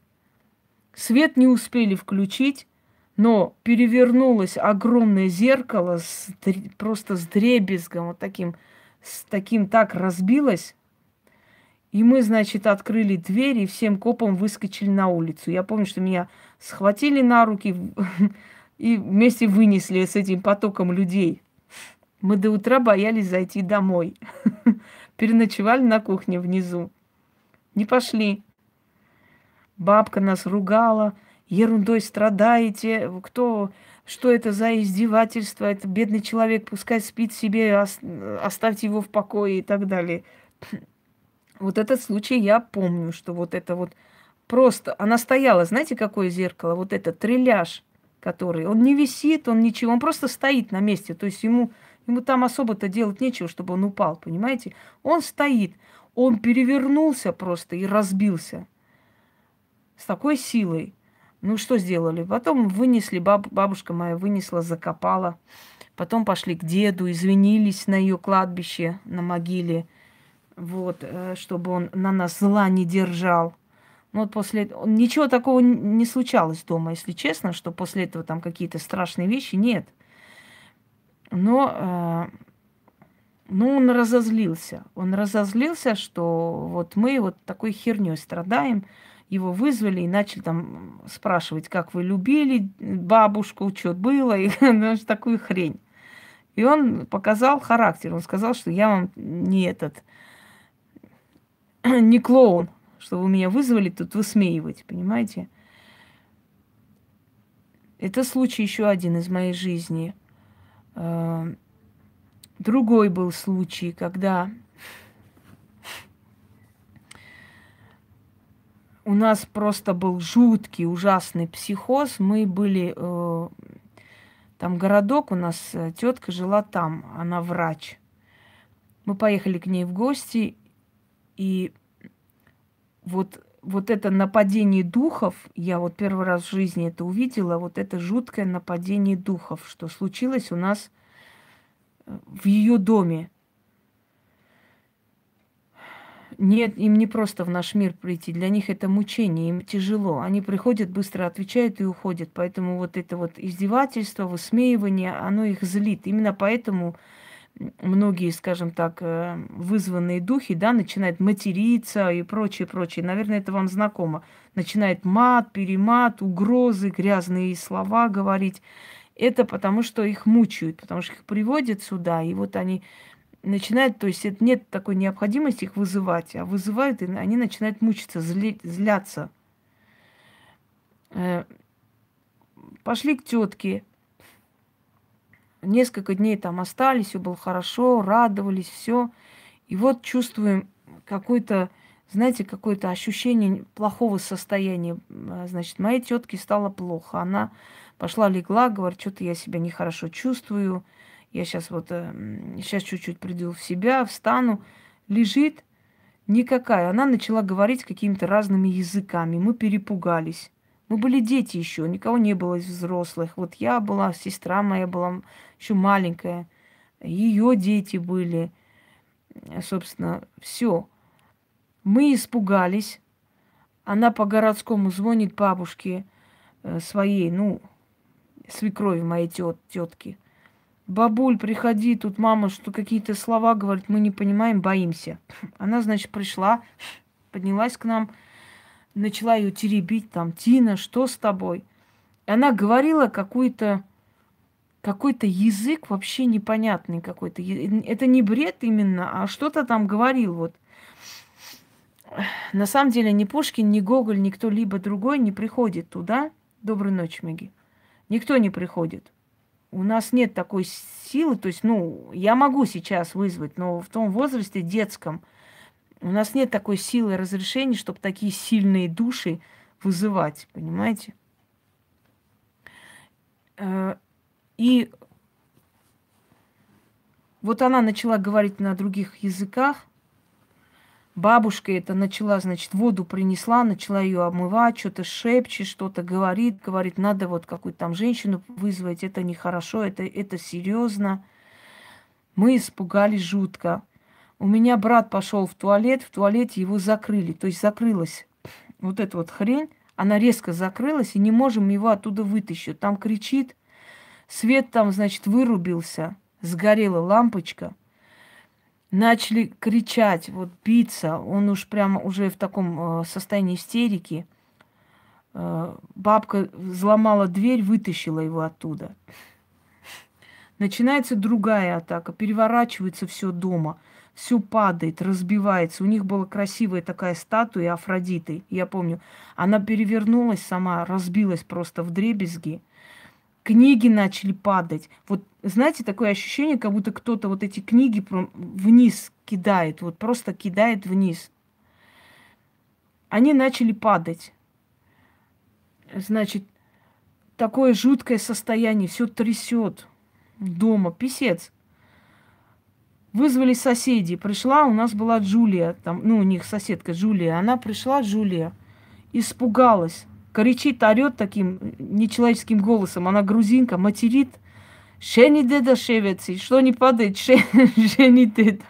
Свет не успели включить, но перевернулось огромное зеркало с, просто с дребезгом, вот таким с таким так разбилась. И мы, значит, открыли дверь и всем копом выскочили на улицу. Я помню, что меня схватили на руки (laughs) и вместе вынесли с этим потоком людей. Мы до утра боялись зайти домой. (laughs) Переночевали на кухне внизу. Не пошли. Бабка нас ругала, ерундой страдаете, кто что это за издевательство, это бедный человек, пускай спит себе, оставьте его в покое и так далее. (clears throat) Вот этот случай я помню, что вот это вот просто, она стояла, знаете, какое зеркало, вот этот треляж, который, он не висит, он ничего, он просто стоит на месте, то есть ему, ему там особо-то делать нечего, чтобы он упал, понимаете? Он стоит, он перевернулся просто и разбился с такой силой. Ну, что сделали? Потом вынесли, баб, бабушка моя вынесла, закопала. Потом пошли к деду, извинились на ее кладбище, на могиле, вот, э, чтобы он на нас зла не держал. Ну, вот после. Ничего такого не случалось дома, если честно, что после этого там какие-то страшные вещи нет. Но, э, ну, он разозлился. Он разозлился, что вот мы вот такой херней страдаем – его вызвали и начали там спрашивать, как вы любили бабушку, что было, и (laughs) ну, такую хрень. И он показал характер. Он сказал, что я вам не этот, (clears throat) не клоун, что вы меня вызвали тут высмеивать, понимаете? Это случай еще один из моей жизни. Э, другой был случай, когда у нас просто был жуткий, ужасный психоз. Мы были э, там городок, у нас э, тетка жила там, она врач. Мы поехали к ней в гости, и вот, вот это нападение духов, я вот первый раз в жизни это увидела, вот это жуткое нападение духов, что случилось у нас э, в ее доме. Нет, им не просто в наш мир прийти, для них это мучение, им тяжело. Они приходят, быстро отвечают и уходят. Поэтому вот это вот издевательство, высмеивание, оно их злит. Именно поэтому многие, скажем так, э, вызванные духи, да, начинают материться и прочее, прочее. Наверное, это вам знакомо. Начинает мат, перемат, угрозы, грязные слова говорить. Это потому, что их мучают, потому что их приводят сюда, и вот они начинают, то есть нет такой необходимости их вызывать, а вызывают, и они начинают мучиться, зли, зляться. Э, пошли к тетке. Несколько дней там остались, все было хорошо, радовались, все. И вот чувствуем какой-то, знаете, какое-то ощущение плохого состояния. А, значит, моей тетке стало плохо. Она пошла, легла, говорит, что-то я себя нехорошо чувствую. Я сейчас вот, сейчас э, чуть-чуть приду в себя, встану. Лежит, никакая. Она начала говорить какими-то разными языками. Мы перепугались. Мы были дети еще, никого не было из взрослых. Вот я была, сестра моя была еще маленькая, ее дети были. Собственно, все. Мы испугались. Она по городскому звонит бабушке э, своей, ну, свекрови моей тет, тетки. Бабуль, приходи, тут мама что какие-то слова говорит, мы не понимаем, боимся. Она, значит, пришла, поднялась к нам, начала ее теребить, там, Тина, что с тобой? И она говорила какой-то какой-то язык вообще непонятный какой-то. Это не бред именно, а что-то там говорил вот. На самом деле ни Пушкин, ни Гоголь, ни кто-либо другой не приходит туда. Доброй ночи, Меги. Никто не приходит. У нас нет такой силы, то есть, ну, я могу сейчас вызвать, но в том возрасте детском – у нас нет такой силы разрешения, чтобы такие сильные души вызывать, понимаете? Э, и вот она начала говорить на других языках. Бабушка это начала, значит, воду принесла, начала ее обмывать, что-то шепчет, что-то говорит, говорит, надо вот какую-то там женщину вызвать, это нехорошо, это, это серьезно. Мы испугались жутко. У меня брат пошел в туалет, в туалете его закрыли, то есть закрылась вот эта вот хрень, она резко закрылась, и не можем его оттуда вытащить. Там кричит, свет там, значит, вырубился, сгорела лампочка. Начали кричать, вот биться, он уж прямо уже в таком э, состоянии истерики. Э, бабка взломала дверь, вытащила его оттуда. Начинается другая атака, переворачивается все дома – все падает, разбивается. У них была красивая такая статуя Афродиты, я помню. Она перевернулась сама, разбилась просто в дребезги. Книги начали падать. Вот, знаете, такое ощущение, как будто кто-то вот эти книги вниз кидает, вот просто кидает вниз. Они начали падать. Значит, такое жуткое состояние, все трясет дома, писец. Вызвали соседей. Пришла, у нас была Джулия, там, ну, у них соседка Джулия. Она пришла, Джулия, испугалась. Кричит, орет таким нечеловеческим голосом. Она грузинка, материт. Шени деда шевец, что не падает, (laughs) шени деда.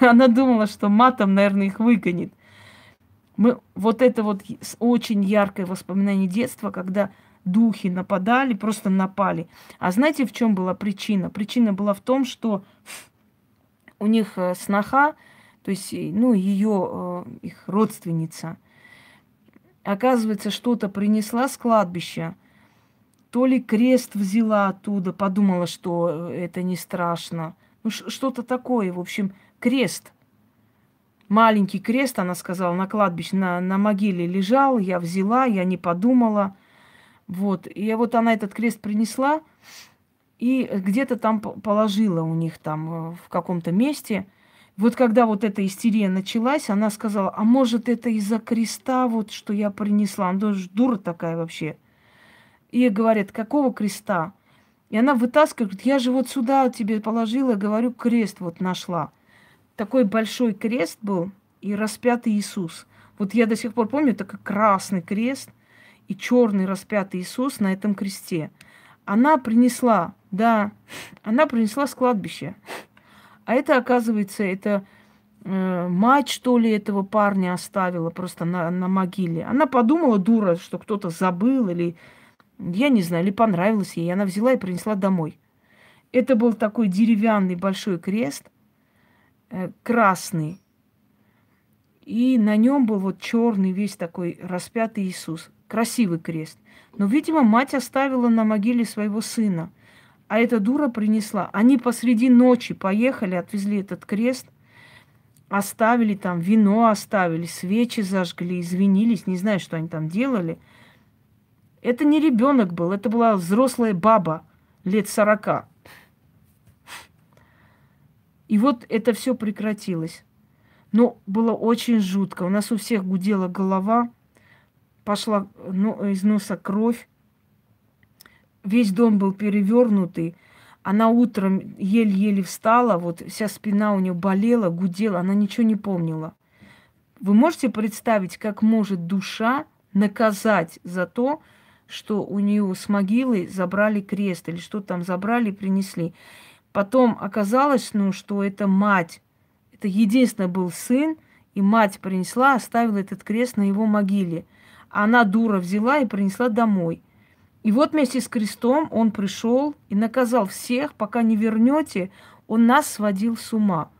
Она думала, что матом, наверное, их выгонит. Мы, вот это вот очень яркое воспоминание детства, когда духи нападали, просто напали. А знаете, в чем была причина? Причина была в том, что у них э, сноха, то есть, ну, ее, э, их родственница, оказывается, что-то принесла с кладбища, то ли крест взяла оттуда, подумала, что э, это не страшно. Ну, что-то такое, в общем, крест. Маленький крест, она сказала, на кладбище, на, на могиле лежал, я взяла, я не подумала. Вот, и вот она этот крест принесла, и где-то там положила у них там э, в каком-то месте. Вот когда вот эта истерия началась, она сказала, а может это из-за креста, вот что я принесла. Она тоже дура такая вообще. И говорят, какого креста? И она вытаскивает, говорит, я же вот сюда тебе положила, говорю, крест вот нашла. Такой большой крест был и распятый Иисус. Вот я до сих пор помню, такой красный крест и черный распятый Иисус на этом кресте. Она принесла да, она принесла с кладбища. А это, оказывается, это э, мать, что ли, этого парня оставила просто на, на могиле. Она подумала, дура, что кто-то забыл или, я не знаю, или понравилось ей. Она взяла и принесла домой. Это был такой деревянный большой крест, э, красный. И на нем был вот черный весь такой распятый Иисус. Красивый крест. Но, видимо, мать оставила на могиле своего сына – а эта дура принесла. Они посреди ночи поехали, отвезли этот крест, оставили там, вино оставили, свечи зажгли, извинились, не знаю, что они там делали. Это не ребенок был, это была взрослая баба лет сорока. И вот это все прекратилось. Но было очень жутко. У нас у всех гудела голова, пошла ну, из носа кровь. Весь дом был перевернутый. Она утром еле-еле встала, вот вся спина у нее болела, гудела, она ничего не помнила. Вы можете представить, как может душа наказать за то, что у нее с могилы забрали крест или что там забрали, принесли. Потом оказалось, ну, что это мать, это единственный был сын, и мать принесла, оставила этот крест на его могиле. Она дура взяла и принесла домой. И вот вместе с крестом он пришел и наказал всех, пока не вернете, он нас сводил с ума.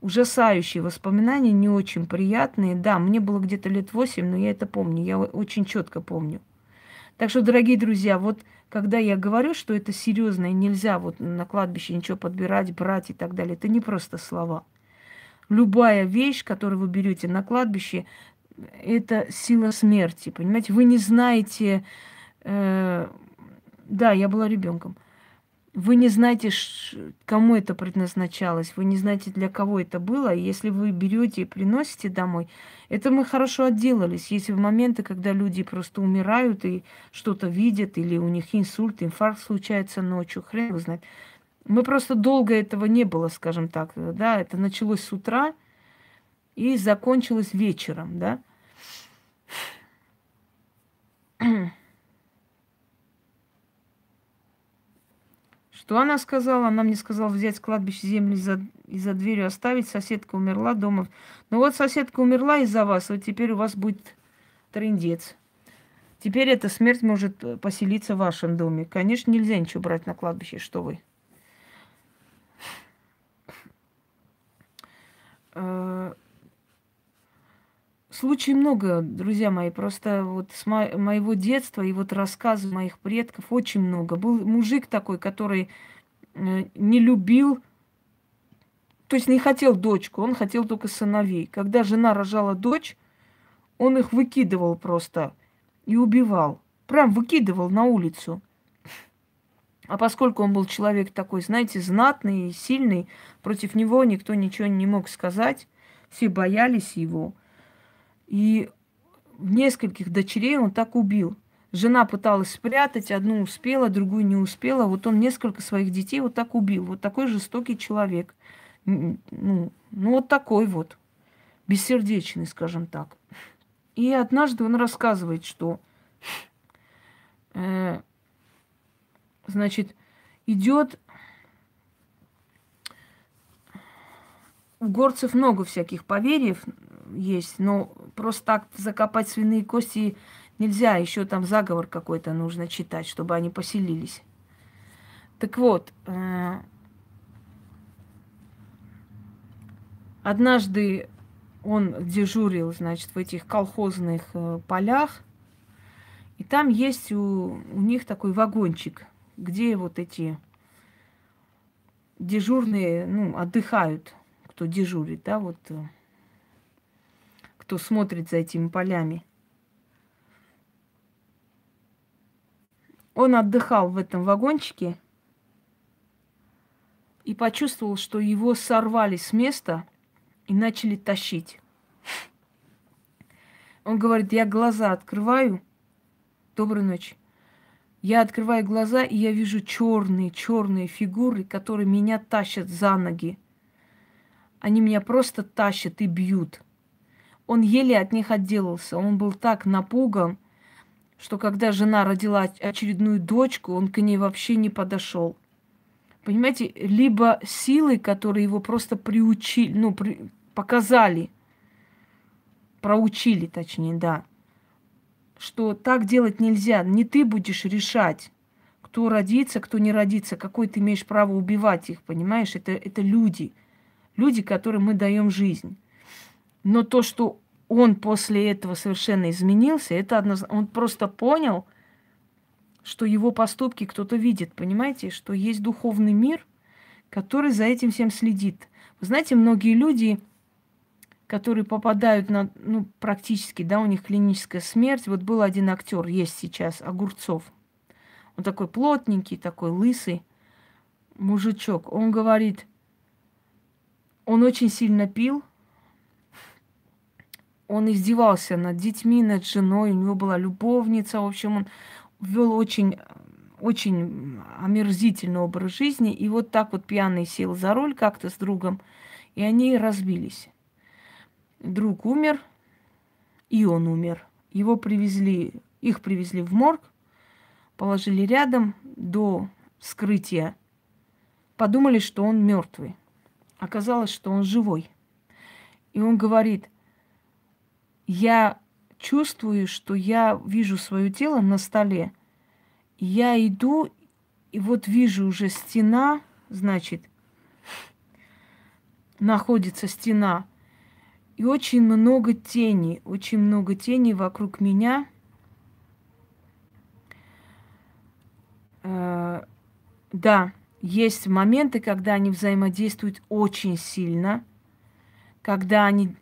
Ужасающие воспоминания, не очень приятные. Да, мне было где-то лет восемь, но я это помню, я очень четко помню. Так что, дорогие друзья, вот когда я говорю, что это серьезно и нельзя вот на кладбище ничего подбирать, брать и так далее, это не просто слова. Любая вещь, которую вы берете на кладбище, это сила смерти, понимаете? Вы не знаете, Э, да, я была ребенком. Вы не знаете, кому это предназначалось, вы не знаете, для кого это было. Если вы берете и приносите домой, это мы хорошо отделались. Есть моменты, когда люди просто умирают и что-то видят, или у них инсульт, инфаркт случается ночью, хрен его знает. Мы просто долго этого не было, скажем так, да, это началось с утра и закончилось вечером, да. Что она сказала? Она мне сказала взять с кладбища земли за, и за дверью оставить. Соседка умерла дома. Ну вот соседка умерла из-за вас, вот теперь у вас будет трендец. Теперь эта смерть может э, поселиться в вашем доме. Конечно, нельзя ничего брать на кладбище, что вы. Случаев много, друзья мои, просто вот с мо- моего детства и вот рассказы моих предков очень много. Был мужик такой, который э, не любил, то есть не хотел дочку, он хотел только сыновей. Когда жена рожала дочь, он их выкидывал просто и убивал. Прям выкидывал на улицу. А поскольку он был человек такой, знаете, знатный и сильный, против него никто ничего не мог сказать, все боялись его – и нескольких дочерей он так убил. Жена пыталась спрятать, одну успела, другую не успела. Вот он несколько своих детей вот так убил. Вот такой жестокий человек. Ну, ну вот такой вот. Бессердечный, скажем так. И однажды он рассказывает, что э, значит, идет у горцев много всяких поверьев, есть, но просто так закопать свиные кости нельзя, еще там заговор какой-то нужно читать, чтобы они поселились. Так вот, э, однажды он дежурил, значит, в этих колхозных э, полях, и там есть у, у них такой вагончик, где вот эти дежурные, ну, отдыхают, кто дежурит, да, вот э, кто смотрит за этими полями. Он отдыхал в этом вагончике и почувствовал, что его сорвали с места и начали тащить. Он говорит, я глаза открываю. Доброй ночи. Я открываю глаза, и я вижу черные, черные фигуры, которые меня тащат за ноги. Они меня просто тащат и бьют. Он еле от них отделался. Он был так напуган, что когда жена родила очередную дочку, он к ней вообще не подошел. Понимаете, либо силы, которые его просто приучили, ну, при, показали, проучили, точнее, да, что так делать нельзя. Не ты будешь решать, кто родится, кто не родится, какой ты имеешь право убивать их, понимаешь? Это, это люди, люди, которым мы даем жизнь. Но то, что он после этого совершенно изменился, это однозначно. Он просто понял, что его поступки кто-то видит, понимаете, что есть духовный мир, который за этим всем следит. Вы знаете, многие люди, которые попадают на, ну, практически, да, у них клиническая смерть. Вот был один актер, есть сейчас, Огурцов. Он такой плотненький, такой лысый мужичок. Он говорит, Он очень сильно пил. Он издевался над детьми, над женой. У него была любовница. В общем, он вел очень, очень омерзительный образ жизни. И вот так вот пьяный сел за руль как-то с другом. И они разбились. Друг умер, и он умер. Его привезли, их привезли в морг, положили рядом до вскрытия. Подумали, что он мертвый. Оказалось, что он живой. И он говорит, я чувствую, что я вижу свое тело на столе. Я иду, и вот вижу уже стена, значит, находится стена, и очень много теней, очень много теней вокруг меня. Э, да, есть моменты, когда они взаимодействуют очень сильно, когда они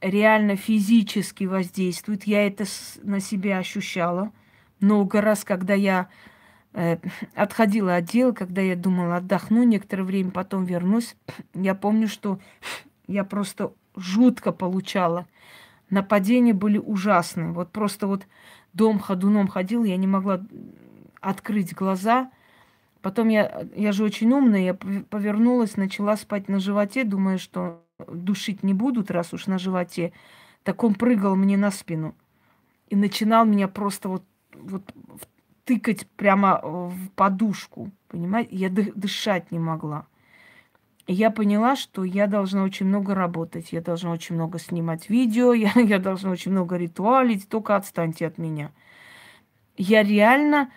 реально физически воздействуют. Я это на себе ощущала много раз, когда я э, отходила от дела, когда я думала, отдохну некоторое время, потом вернусь. Я помню, что я просто жутко получала. Нападения были ужасные. Вот просто вот дом ходуном ходил, я не могла открыть глаза. Потом я, я же очень умная, я повернулась, начала спать на животе, думая, что душить не будут, раз уж на животе. Так он прыгал мне на спину и начинал меня просто вот, вот тыкать прямо в подушку, понимаете? Я дышать не могла. И я поняла, что я должна очень много работать, я должна очень много снимать видео, (laughs) я, я должна очень много ритуалить, только отстаньте от меня. Я реально,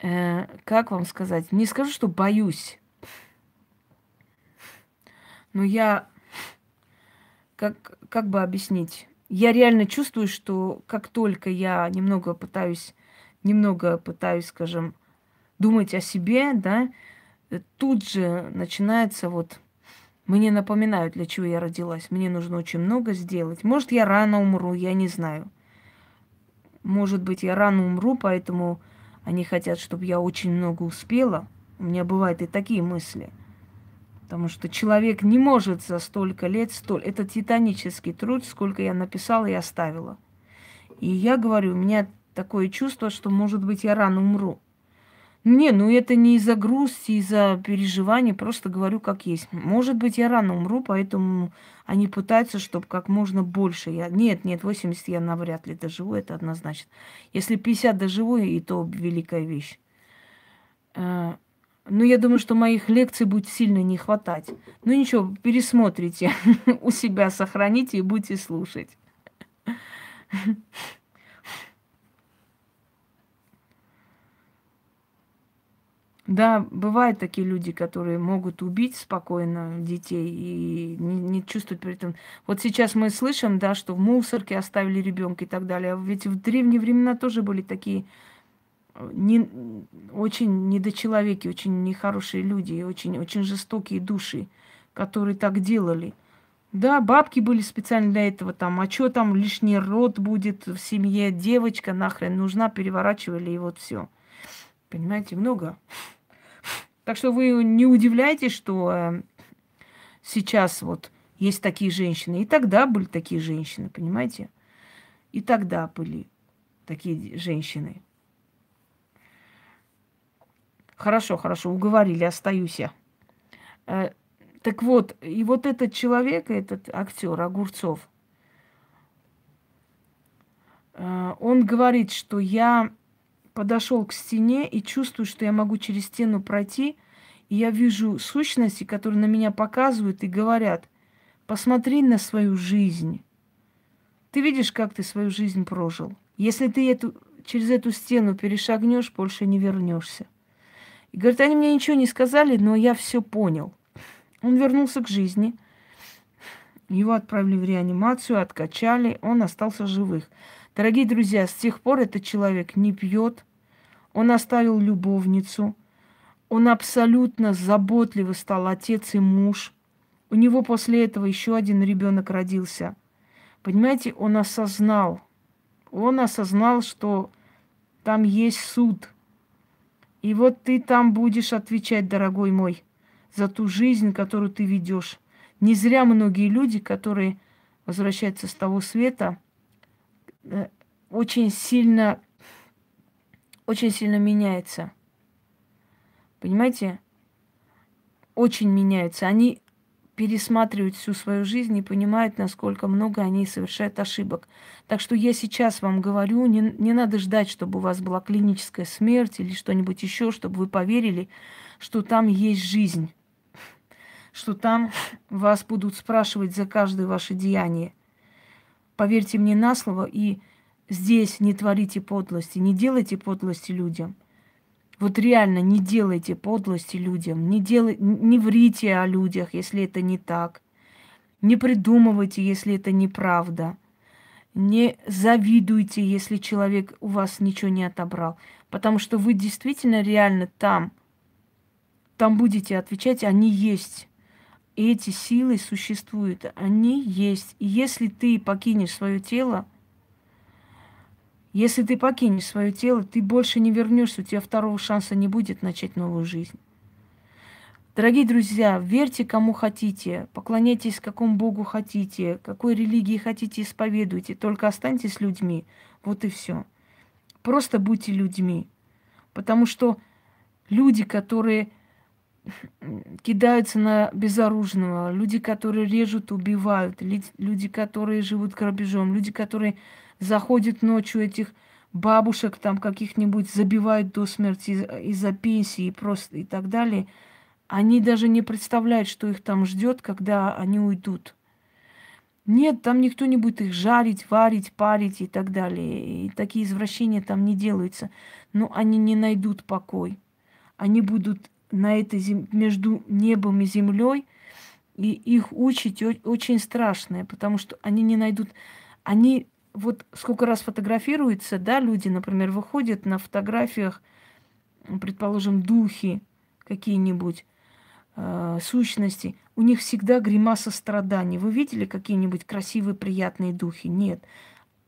э, как вам сказать, не скажу, что боюсь, но я, как, как бы объяснить, я реально чувствую, что как только я немного пытаюсь, немного пытаюсь, скажем, думать о себе, да, тут же начинается вот мне напоминают, для чего я родилась. Мне нужно очень много сделать. Может, я рано умру, я не знаю. Может быть, я рано умру, поэтому они хотят, чтобы я очень много успела. У меня бывают и такие мысли. Потому что человек не может за столько лет, столь... это титанический труд, сколько я написала и оставила. И я говорю, у меня такое чувство, что, может быть, я рано умру. Не, ну это не из-за грусти, из-за переживаний, просто говорю как есть. Может быть, я рано умру, поэтому они пытаются, чтобы как можно больше. Я... Нет, нет, 80 я навряд ли доживу, это однозначно. Если 50 доживу, и то великая вещь. Ну, я думаю, что моих лекций будет сильно не хватать. Ну ничего, пересмотрите, (laughs) у себя сохраните и будете слушать. (laughs) Да, бывают такие люди, которые могут убить спокойно детей и не, не чувствуют при этом. Вот сейчас мы слышим, да, что в мусорке оставили ребенка и так далее. А ведь в древние времена тоже были такие не, очень недочеловеки, очень нехорошие люди, очень, очень жестокие души, которые так делали. Да, бабки были специально для этого там. А что там лишний род будет в семье, девочка нахрен нужна, переворачивали и вот все. Понимаете, много. Так что вы не удивляйтесь, что э, сейчас вот есть такие женщины. И тогда были такие женщины, понимаете? И тогда были такие женщины. Хорошо, хорошо, уговорили, остаюсь я. Э, так вот, и вот этот человек, этот актер Огурцов, э, он говорит, что я подошел к стене и чувствую, что я могу через стену пройти, и я вижу сущности, которые на меня показывают и говорят, посмотри на свою жизнь. Ты видишь, как ты свою жизнь прожил. Если ты эту, через эту стену перешагнешь, больше не вернешься. И говорит, они мне ничего не сказали, но я все понял. Он вернулся к жизни. Его отправили в реанимацию, откачали, он остался живых. Дорогие друзья, с тех пор этот человек не пьет, он оставил любовницу, он абсолютно заботливый стал отец и муж. У него после этого еще один ребенок родился. Понимаете, он осознал, он осознал, что там есть суд. И вот ты там будешь отвечать, дорогой мой, за ту жизнь, которую ты ведешь. Не зря многие люди, которые возвращаются с того света, э, очень сильно, очень сильно меняется. Понимаете? Очень меняется. Они пересматривают всю свою жизнь и понимают, насколько много они совершают ошибок. Так что я сейчас вам говорю, не, не надо ждать, чтобы у вас была клиническая смерть или что-нибудь еще, чтобы вы поверили, что там есть жизнь, что там вас будут спрашивать за каждое ваше деяние. Поверьте мне на слово и здесь не творите подлости, не делайте подлости людям. Вот реально не делайте подлости людям, не, делай, не врите о людях, если это не так. Не придумывайте, если это неправда. Не завидуйте, если человек у вас ничего не отобрал. Потому что вы действительно реально там. Там будете отвечать, они есть. И эти силы существуют, они есть. И если ты покинешь свое тело, если ты покинешь свое тело, ты больше не вернешься, у тебя второго шанса не будет начать новую жизнь. Дорогие друзья, верьте кому хотите, поклоняйтесь какому Богу хотите, какой религии хотите, исповедуйте, только останьтесь людьми. Вот и все. Просто будьте людьми. Потому что люди, которые кидаются на безоружного, люди, которые режут, убивают, люди, которые живут грабежом, люди, которые заходят ночью этих бабушек там каких-нибудь, забивают до смерти из-за пенсии и просто и так далее, они даже не представляют, что их там ждет, когда они уйдут. Нет, там никто не будет их жарить, варить, парить и так далее. И такие извращения там не делаются. Но они не найдут покой. Они будут на этой зем... между небом и землей, и их учить очень страшное, потому что они не найдут, они вот сколько раз фотографируются, да, люди, например, выходят на фотографиях, предположим, духи какие-нибудь, э, сущности, у них всегда гримаса страданий. Вы видели какие-нибудь красивые, приятные духи? Нет.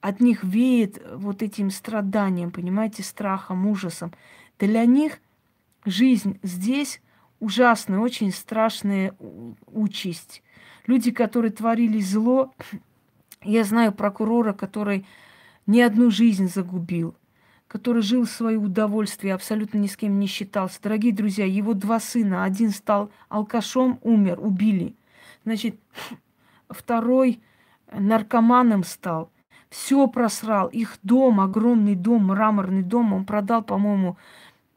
От них веет вот этим страданием, понимаете, страхом, ужасом. Для них жизнь здесь ужасная, очень страшная участь. Люди, которые творили зло, я знаю прокурора, который ни одну жизнь загубил, который жил в свое удовольствие, абсолютно ни с кем не считался. Дорогие друзья, его два сына, один стал алкашом, умер, убили. Значит, второй наркоманом стал, все просрал. Их дом, огромный дом, мраморный дом, он продал, по-моему,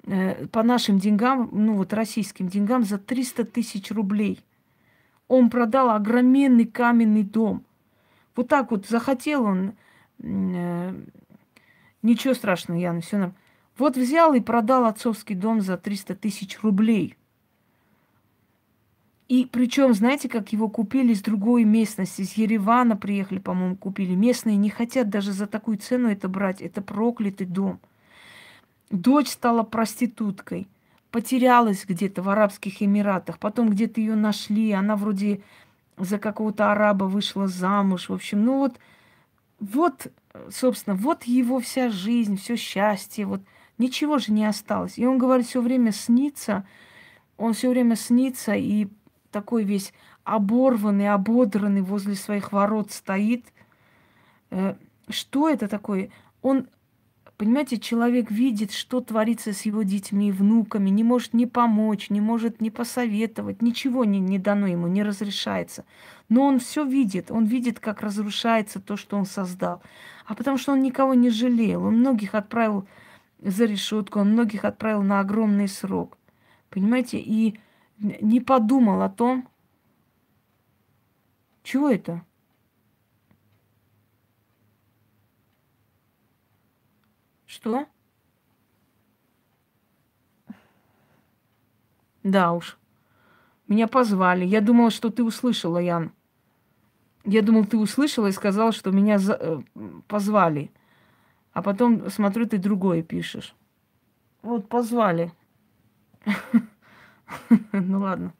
э, по нашим деньгам, ну вот российским деньгам, за 300 тысяч рублей. Он продал огроменный каменный дом. Вот так вот захотел он, э, ничего страшного, Яна, все нам. Вот взял и продал отцовский дом за 300 тысяч рублей. И причем, знаете, как его купили из другой местности, из Еревана приехали, по-моему, купили. Местные не хотят даже за такую цену это брать. Это проклятый дом. Дочь стала проституткой, потерялась где-то в Арабских Эмиратах, потом где-то ее нашли, она вроде за какого-то араба вышла замуж. В общем, ну вот, вот, собственно, вот его вся жизнь, все счастье, вот ничего же не осталось. И он говорит, все время снится, он все время снится и такой весь оборванный, ободранный возле своих ворот стоит. Э, что это такое? Он Понимаете, человек видит, что творится с его детьми и внуками, не может не помочь, не может не посоветовать, ничего не, не дано ему, не разрешается. Но он все видит, он видит, как разрушается то, что он создал. А потому что он никого не жалел, он многих отправил за решетку, он многих отправил на огромный срок. Понимаете, и не подумал о том, чего это? Что? Да уж. Меня позвали. Я думала, что ты услышала, Ян. Я думал, ты услышала и сказала, что меня за... Э, позвали. А потом, смотрю, ты другое пишешь. Вот, позвали. (laughs) Ну ладно,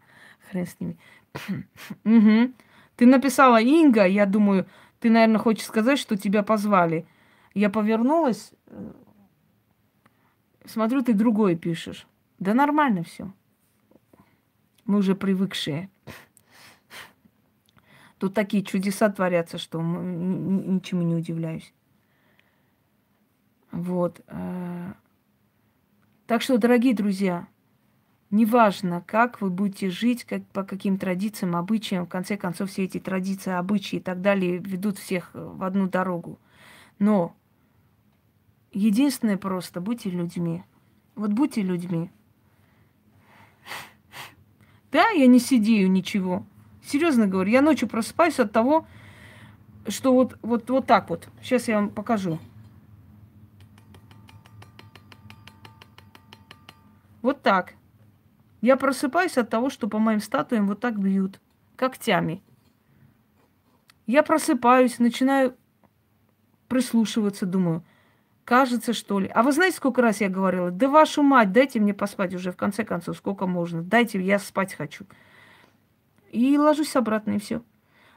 хрен с ними. (clears throat) Угу. Ты написала Инга, я думаю, ты, наверное, хочешь сказать, что тебя позвали. Я повернулась, смотрю, ты другое пишешь. Да нормально все. Мы уже привыкшие. Тут такие чудеса творятся, что ничему не удивляюсь. Вот. Э, так что, дорогие друзья, неважно, как вы будете жить, как, по каким традициям, обычаям, в конце концов, все эти традиции, обычаи и так далее ведут всех в одну дорогу. Но единственное просто, будьте людьми. Вот будьте людьми. Да, я не сидею ничего. Серьезно говорю, я ночью просыпаюсь от того, что вот, вот, вот так вот. Сейчас я вам покажу. Вот так. Я просыпаюсь от того, что по моим статуям вот так бьют. Когтями. Я просыпаюсь, начинаю прислушиваться, думаю, кажется, что ли. А вы знаете, сколько раз я говорила? Да вашу мать, дайте мне поспать уже, в конце концов, сколько можно. Дайте, я спать хочу. И ложусь обратно, и все.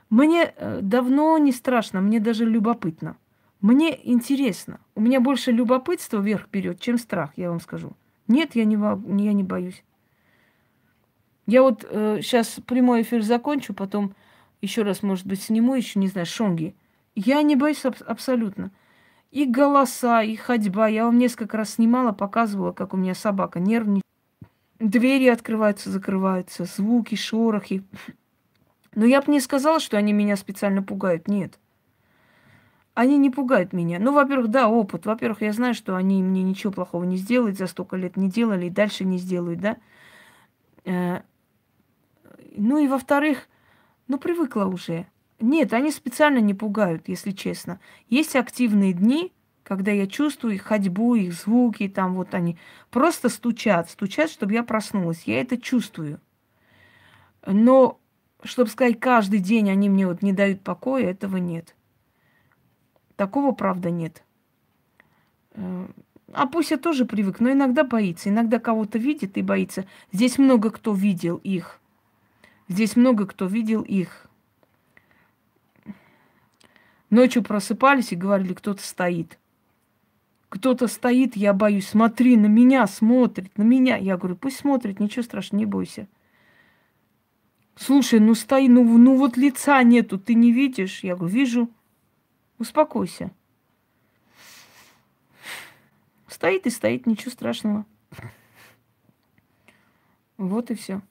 Мне э, давно не страшно, мне даже любопытно. Мне интересно. У меня больше любопытства вверх берет, чем страх, я вам скажу. Нет, я не, я не боюсь. Я вот э, сейчас прямой эфир закончу, потом еще раз, может быть, сниму, еще не знаю, шонги. Я не боюсь аб- абсолютно. И голоса, и ходьба. Я вам несколько раз снимала, показывала, как у меня собака нервничает. Двери открываются, закрываются, звуки, шорохи. Но я бы не сказала, что они меня специально пугают. Нет. Они не пугают меня. Ну, во-первых, да, опыт. Во-первых, я знаю, что они мне ничего плохого не сделают, за столько лет не делали и дальше не сделают, да. Э, ну и во-вторых, ну привыкла уже. Нет, они специально не пугают, если честно. Есть активные дни, когда я чувствую их ходьбу, их звуки, там вот они просто стучат, стучат, чтобы я проснулась. Я это чувствую. Но, чтобы сказать, каждый день они мне вот не дают покоя, этого нет. Такого, правда, нет. Э, а пусть я тоже привык, но иногда боится. Иногда кого-то видит и боится. Здесь много кто видел их. Здесь много кто видел их. Ночью просыпались и говорили, кто-то стоит. Кто-то стоит, я боюсь, смотри, на меня смотрит, на меня. Я говорю, пусть смотрит, ничего страшного, не бойся. Слушай, ну стои, ну, ну вот лица нету, ты не видишь? Я говорю, вижу. Успокойся. Стоит и стоит, ничего страшного. Вот и все.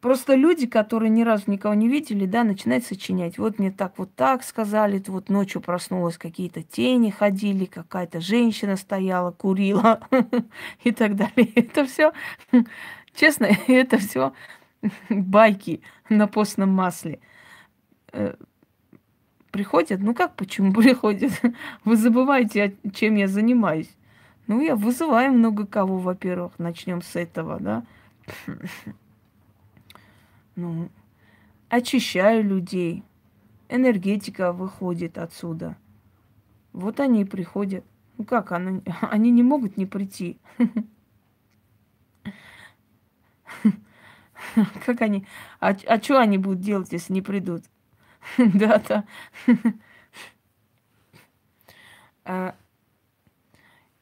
Просто люди, которые ни разу никого не видели, да, начинают сочинять. Вот мне так вот так сказали, вот ночью проснулась, какие-то тени ходили, какая-то женщина стояла, курила (laughs) и так далее. (laughs) Это все, честно, (laughs) это все байки на постном масле. Э, приходят, ну как почему приходят? Вы забываете, чем я занимаюсь. Ну, я вызываю много кого, во-первых, начнем с этого, да. Ну, очищаю людей. Энергетика выходит отсюда. Вот они и приходят. Ну как, они, (laughs) они не могут не прийти. (laughs) Как они? А, а что они будут делать, если не придут? (laughs) Да, да. А,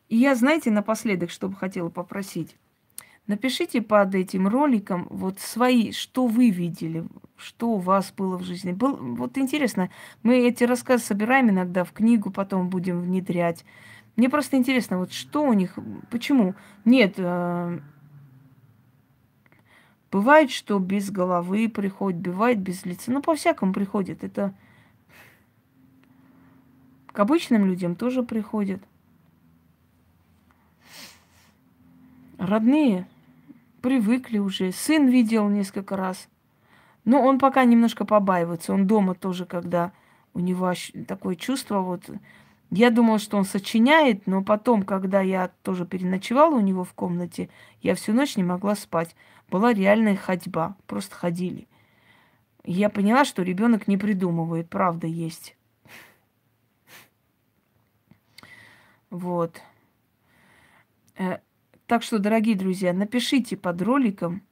и я, знаете, напоследок, что бы хотела попросить. Напишите под этим роликом вот свои, что вы видели, что у вас было в жизни. Был, вот интересно, мы эти рассказы собираем иногда в книгу, потом будем внедрять. Мне просто интересно, вот что у них, почему? Нет, э, Бывает, что без головы приходит, бывает без лица. Ну, по-всякому приходит. Это к обычным людям тоже приходит. Родные привыкли уже. Сын видел несколько раз. Но он пока немножко побаивается. Он дома тоже, когда у него такое чувство, вот я думала, что он сочиняет, но потом, когда я тоже переночевала у него в комнате, я всю ночь не могла спать была реальная ходьба. Просто ходили. Я поняла, что ребенок не придумывает, правда есть. (laughs) Вот. Так что, дорогие друзья, напишите под роликом,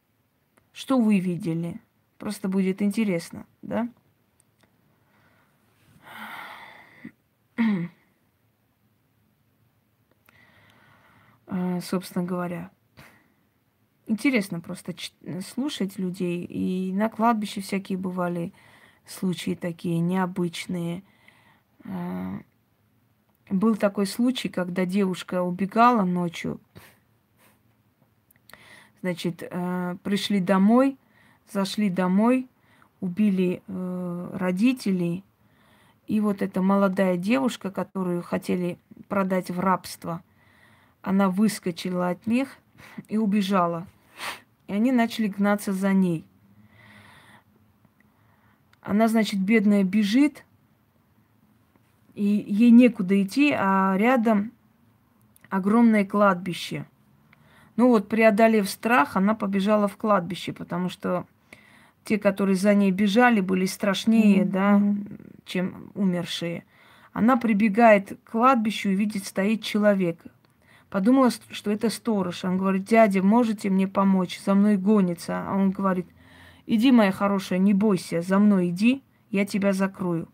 что вы видели. Просто будет интересно, да? Э, собственно говоря интересно просто слушать людей. И на кладбище всякие бывали случаи такие необычные. Э, был такой случай, когда девушка убегала ночью. Значит, э, пришли домой, зашли домой, убили родителей. И вот эта молодая девушка, которую хотели продать в рабство, она выскочила от них и убежала. И они начали гнаться за ней. Она, значит, бедная бежит, и ей некуда идти, а рядом огромное кладбище. Ну вот, преодолев страх, она побежала в кладбище, потому что те, которые за ней бежали, были страшнее, mm-hmm. да, чем умершие. Она прибегает к кладбищу и видит, стоит человек. Подумала, что это сторож. Он говорит, дядя, можете мне помочь? За мной гонится. А он говорит, иди, моя хорошая, не бойся, за мной иди, я тебя закрою.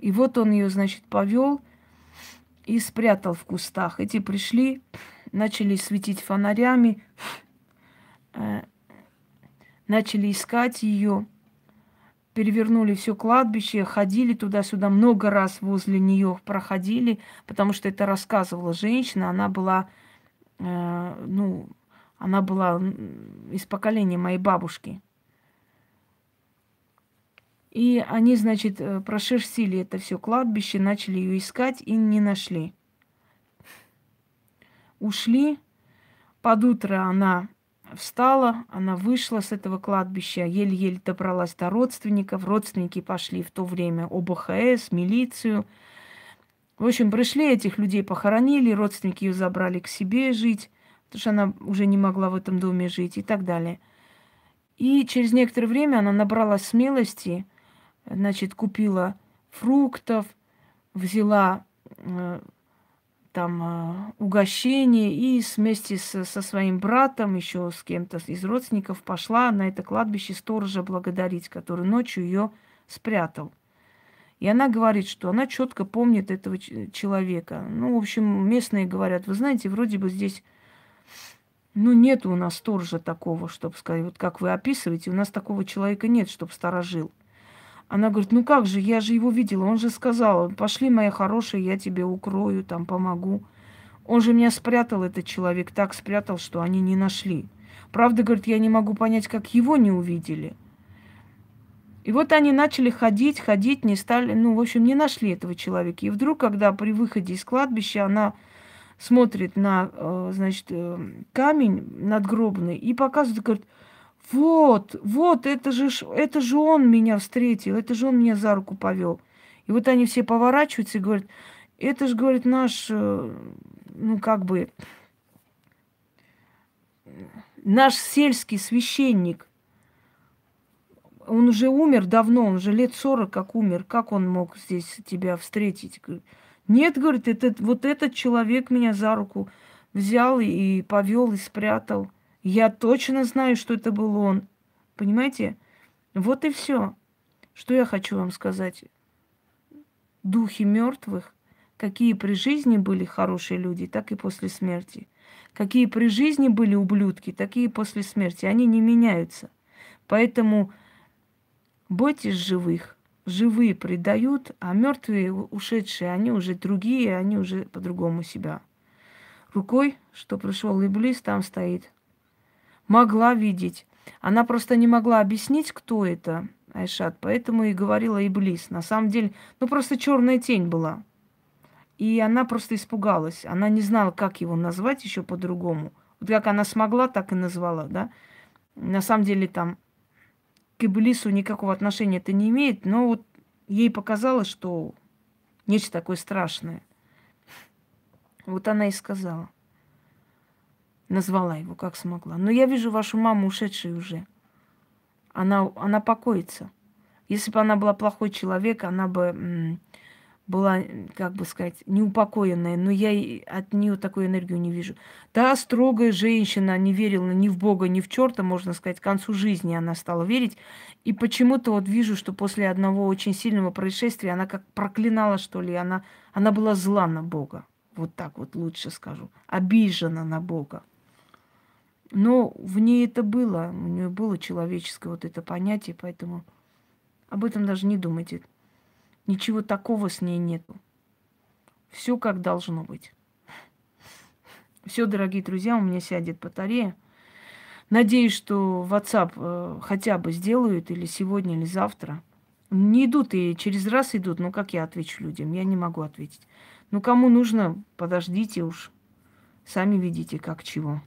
И вот он ее, значит, повел и спрятал в кустах. Эти пришли, начали светить фонарями, э, начали искать ее перевернули все кладбище, ходили туда-сюда много раз возле нее проходили, потому что это рассказывала женщина, она была, э, ну, она была из поколения моей бабушки. И они, значит, э, прошерстили это все кладбище, начали ее искать и не нашли. Ушли. Под утро она встала, она вышла с этого кладбища, еле-еле добралась до родственников. Родственники пошли в то время ОБХС, милицию. В общем, пришли этих людей, похоронили, родственники ее забрали к себе жить, потому что она уже не могла в этом доме жить и так далее. И через некоторое время она набрала смелости, значит, купила фруктов, взяла э, там э, угощение и вместе с, со своим братом, еще с кем-то из родственников, пошла на это кладбище сторожа благодарить, который ночью ее спрятал. И она говорит, что она четко помнит этого человека. Ну, в общем, местные говорят, вы знаете, вроде бы здесь, ну, нет у нас сторожа такого, чтобы сказать, вот как вы описываете, у нас такого человека нет, чтобы сторожил. Она говорит, ну как же, я же его видела, он же сказал, пошли, моя хорошая, я тебе укрою, там, помогу. Он же меня спрятал, этот человек, так спрятал, что они не нашли. Правда, говорит, я не могу понять, как его не увидели. И вот они начали ходить, ходить, не стали, ну, в общем, не нашли этого человека. И вдруг, когда при выходе из кладбища она смотрит на, э, значит, э, камень надгробный и показывает, говорит, вот, вот, это же, это же он меня встретил, это же он меня за руку повел. И вот они все поворачиваются и говорят, это же, говорит, наш, э, ну, как бы, наш сельский священник. Он уже умер давно, он уже лет сорок как умер. Как он мог здесь тебя встретить? Нет, говорит, это, вот этот человек меня за руку взял и повел и спрятал. Я точно знаю, что это был он. Понимаете? Вот и все. Что я хочу вам сказать. Духи мертвых, какие при жизни были хорошие люди, так и после смерти. Какие при жизни были ублюдки, такие после смерти. Они не меняются. Поэтому бойтесь живых. Живые предают, а мертвые, ушедшие, они уже другие, они уже по-другому себя. Рукой, что пришел Иблис, там стоит могла видеть. Она просто не могла объяснить, кто это, Айшат, поэтому и говорила Иблис. На самом деле, ну просто черная тень была. И она просто испугалась. Она не знала, как его назвать еще по-другому. Вот как она смогла, так и назвала, да. На самом деле там к Иблису никакого отношения это не имеет, но вот ей показалось, что нечто такое страшное. Вот она и сказала назвала его, как смогла. Но я вижу вашу маму ушедшей уже. Она, она покоится. Если бы она была плохой человек, она бы была, как бы сказать, неупокоенная, но я от нее такую энергию не вижу. Да, строгая женщина, не верила ни в Бога, ни в черта, можно сказать, к концу жизни она стала верить. И почему-то вот вижу, что после одного очень сильного происшествия она как проклинала, что ли, она, она была зла на Бога. Вот так вот лучше скажу. Обижена на Бога. Но в ней это было, у нее было человеческое вот это понятие, поэтому об этом даже не думайте. Ничего такого с ней нету. Все как должно быть. (laughs) Все, дорогие друзья, у меня сядет батарея. Надеюсь, что WhatsApp э, хотя бы сделают или сегодня, или завтра. Не идут и через раз идут. Ну, как я отвечу людям? Я не могу ответить. Ну, кому нужно, подождите уж. Сами видите, как чего.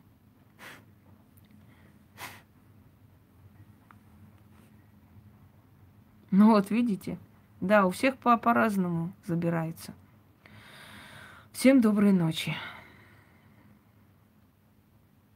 Ну вот, видите? Да, у всех по- по-разному забирается. Всем доброй ночи.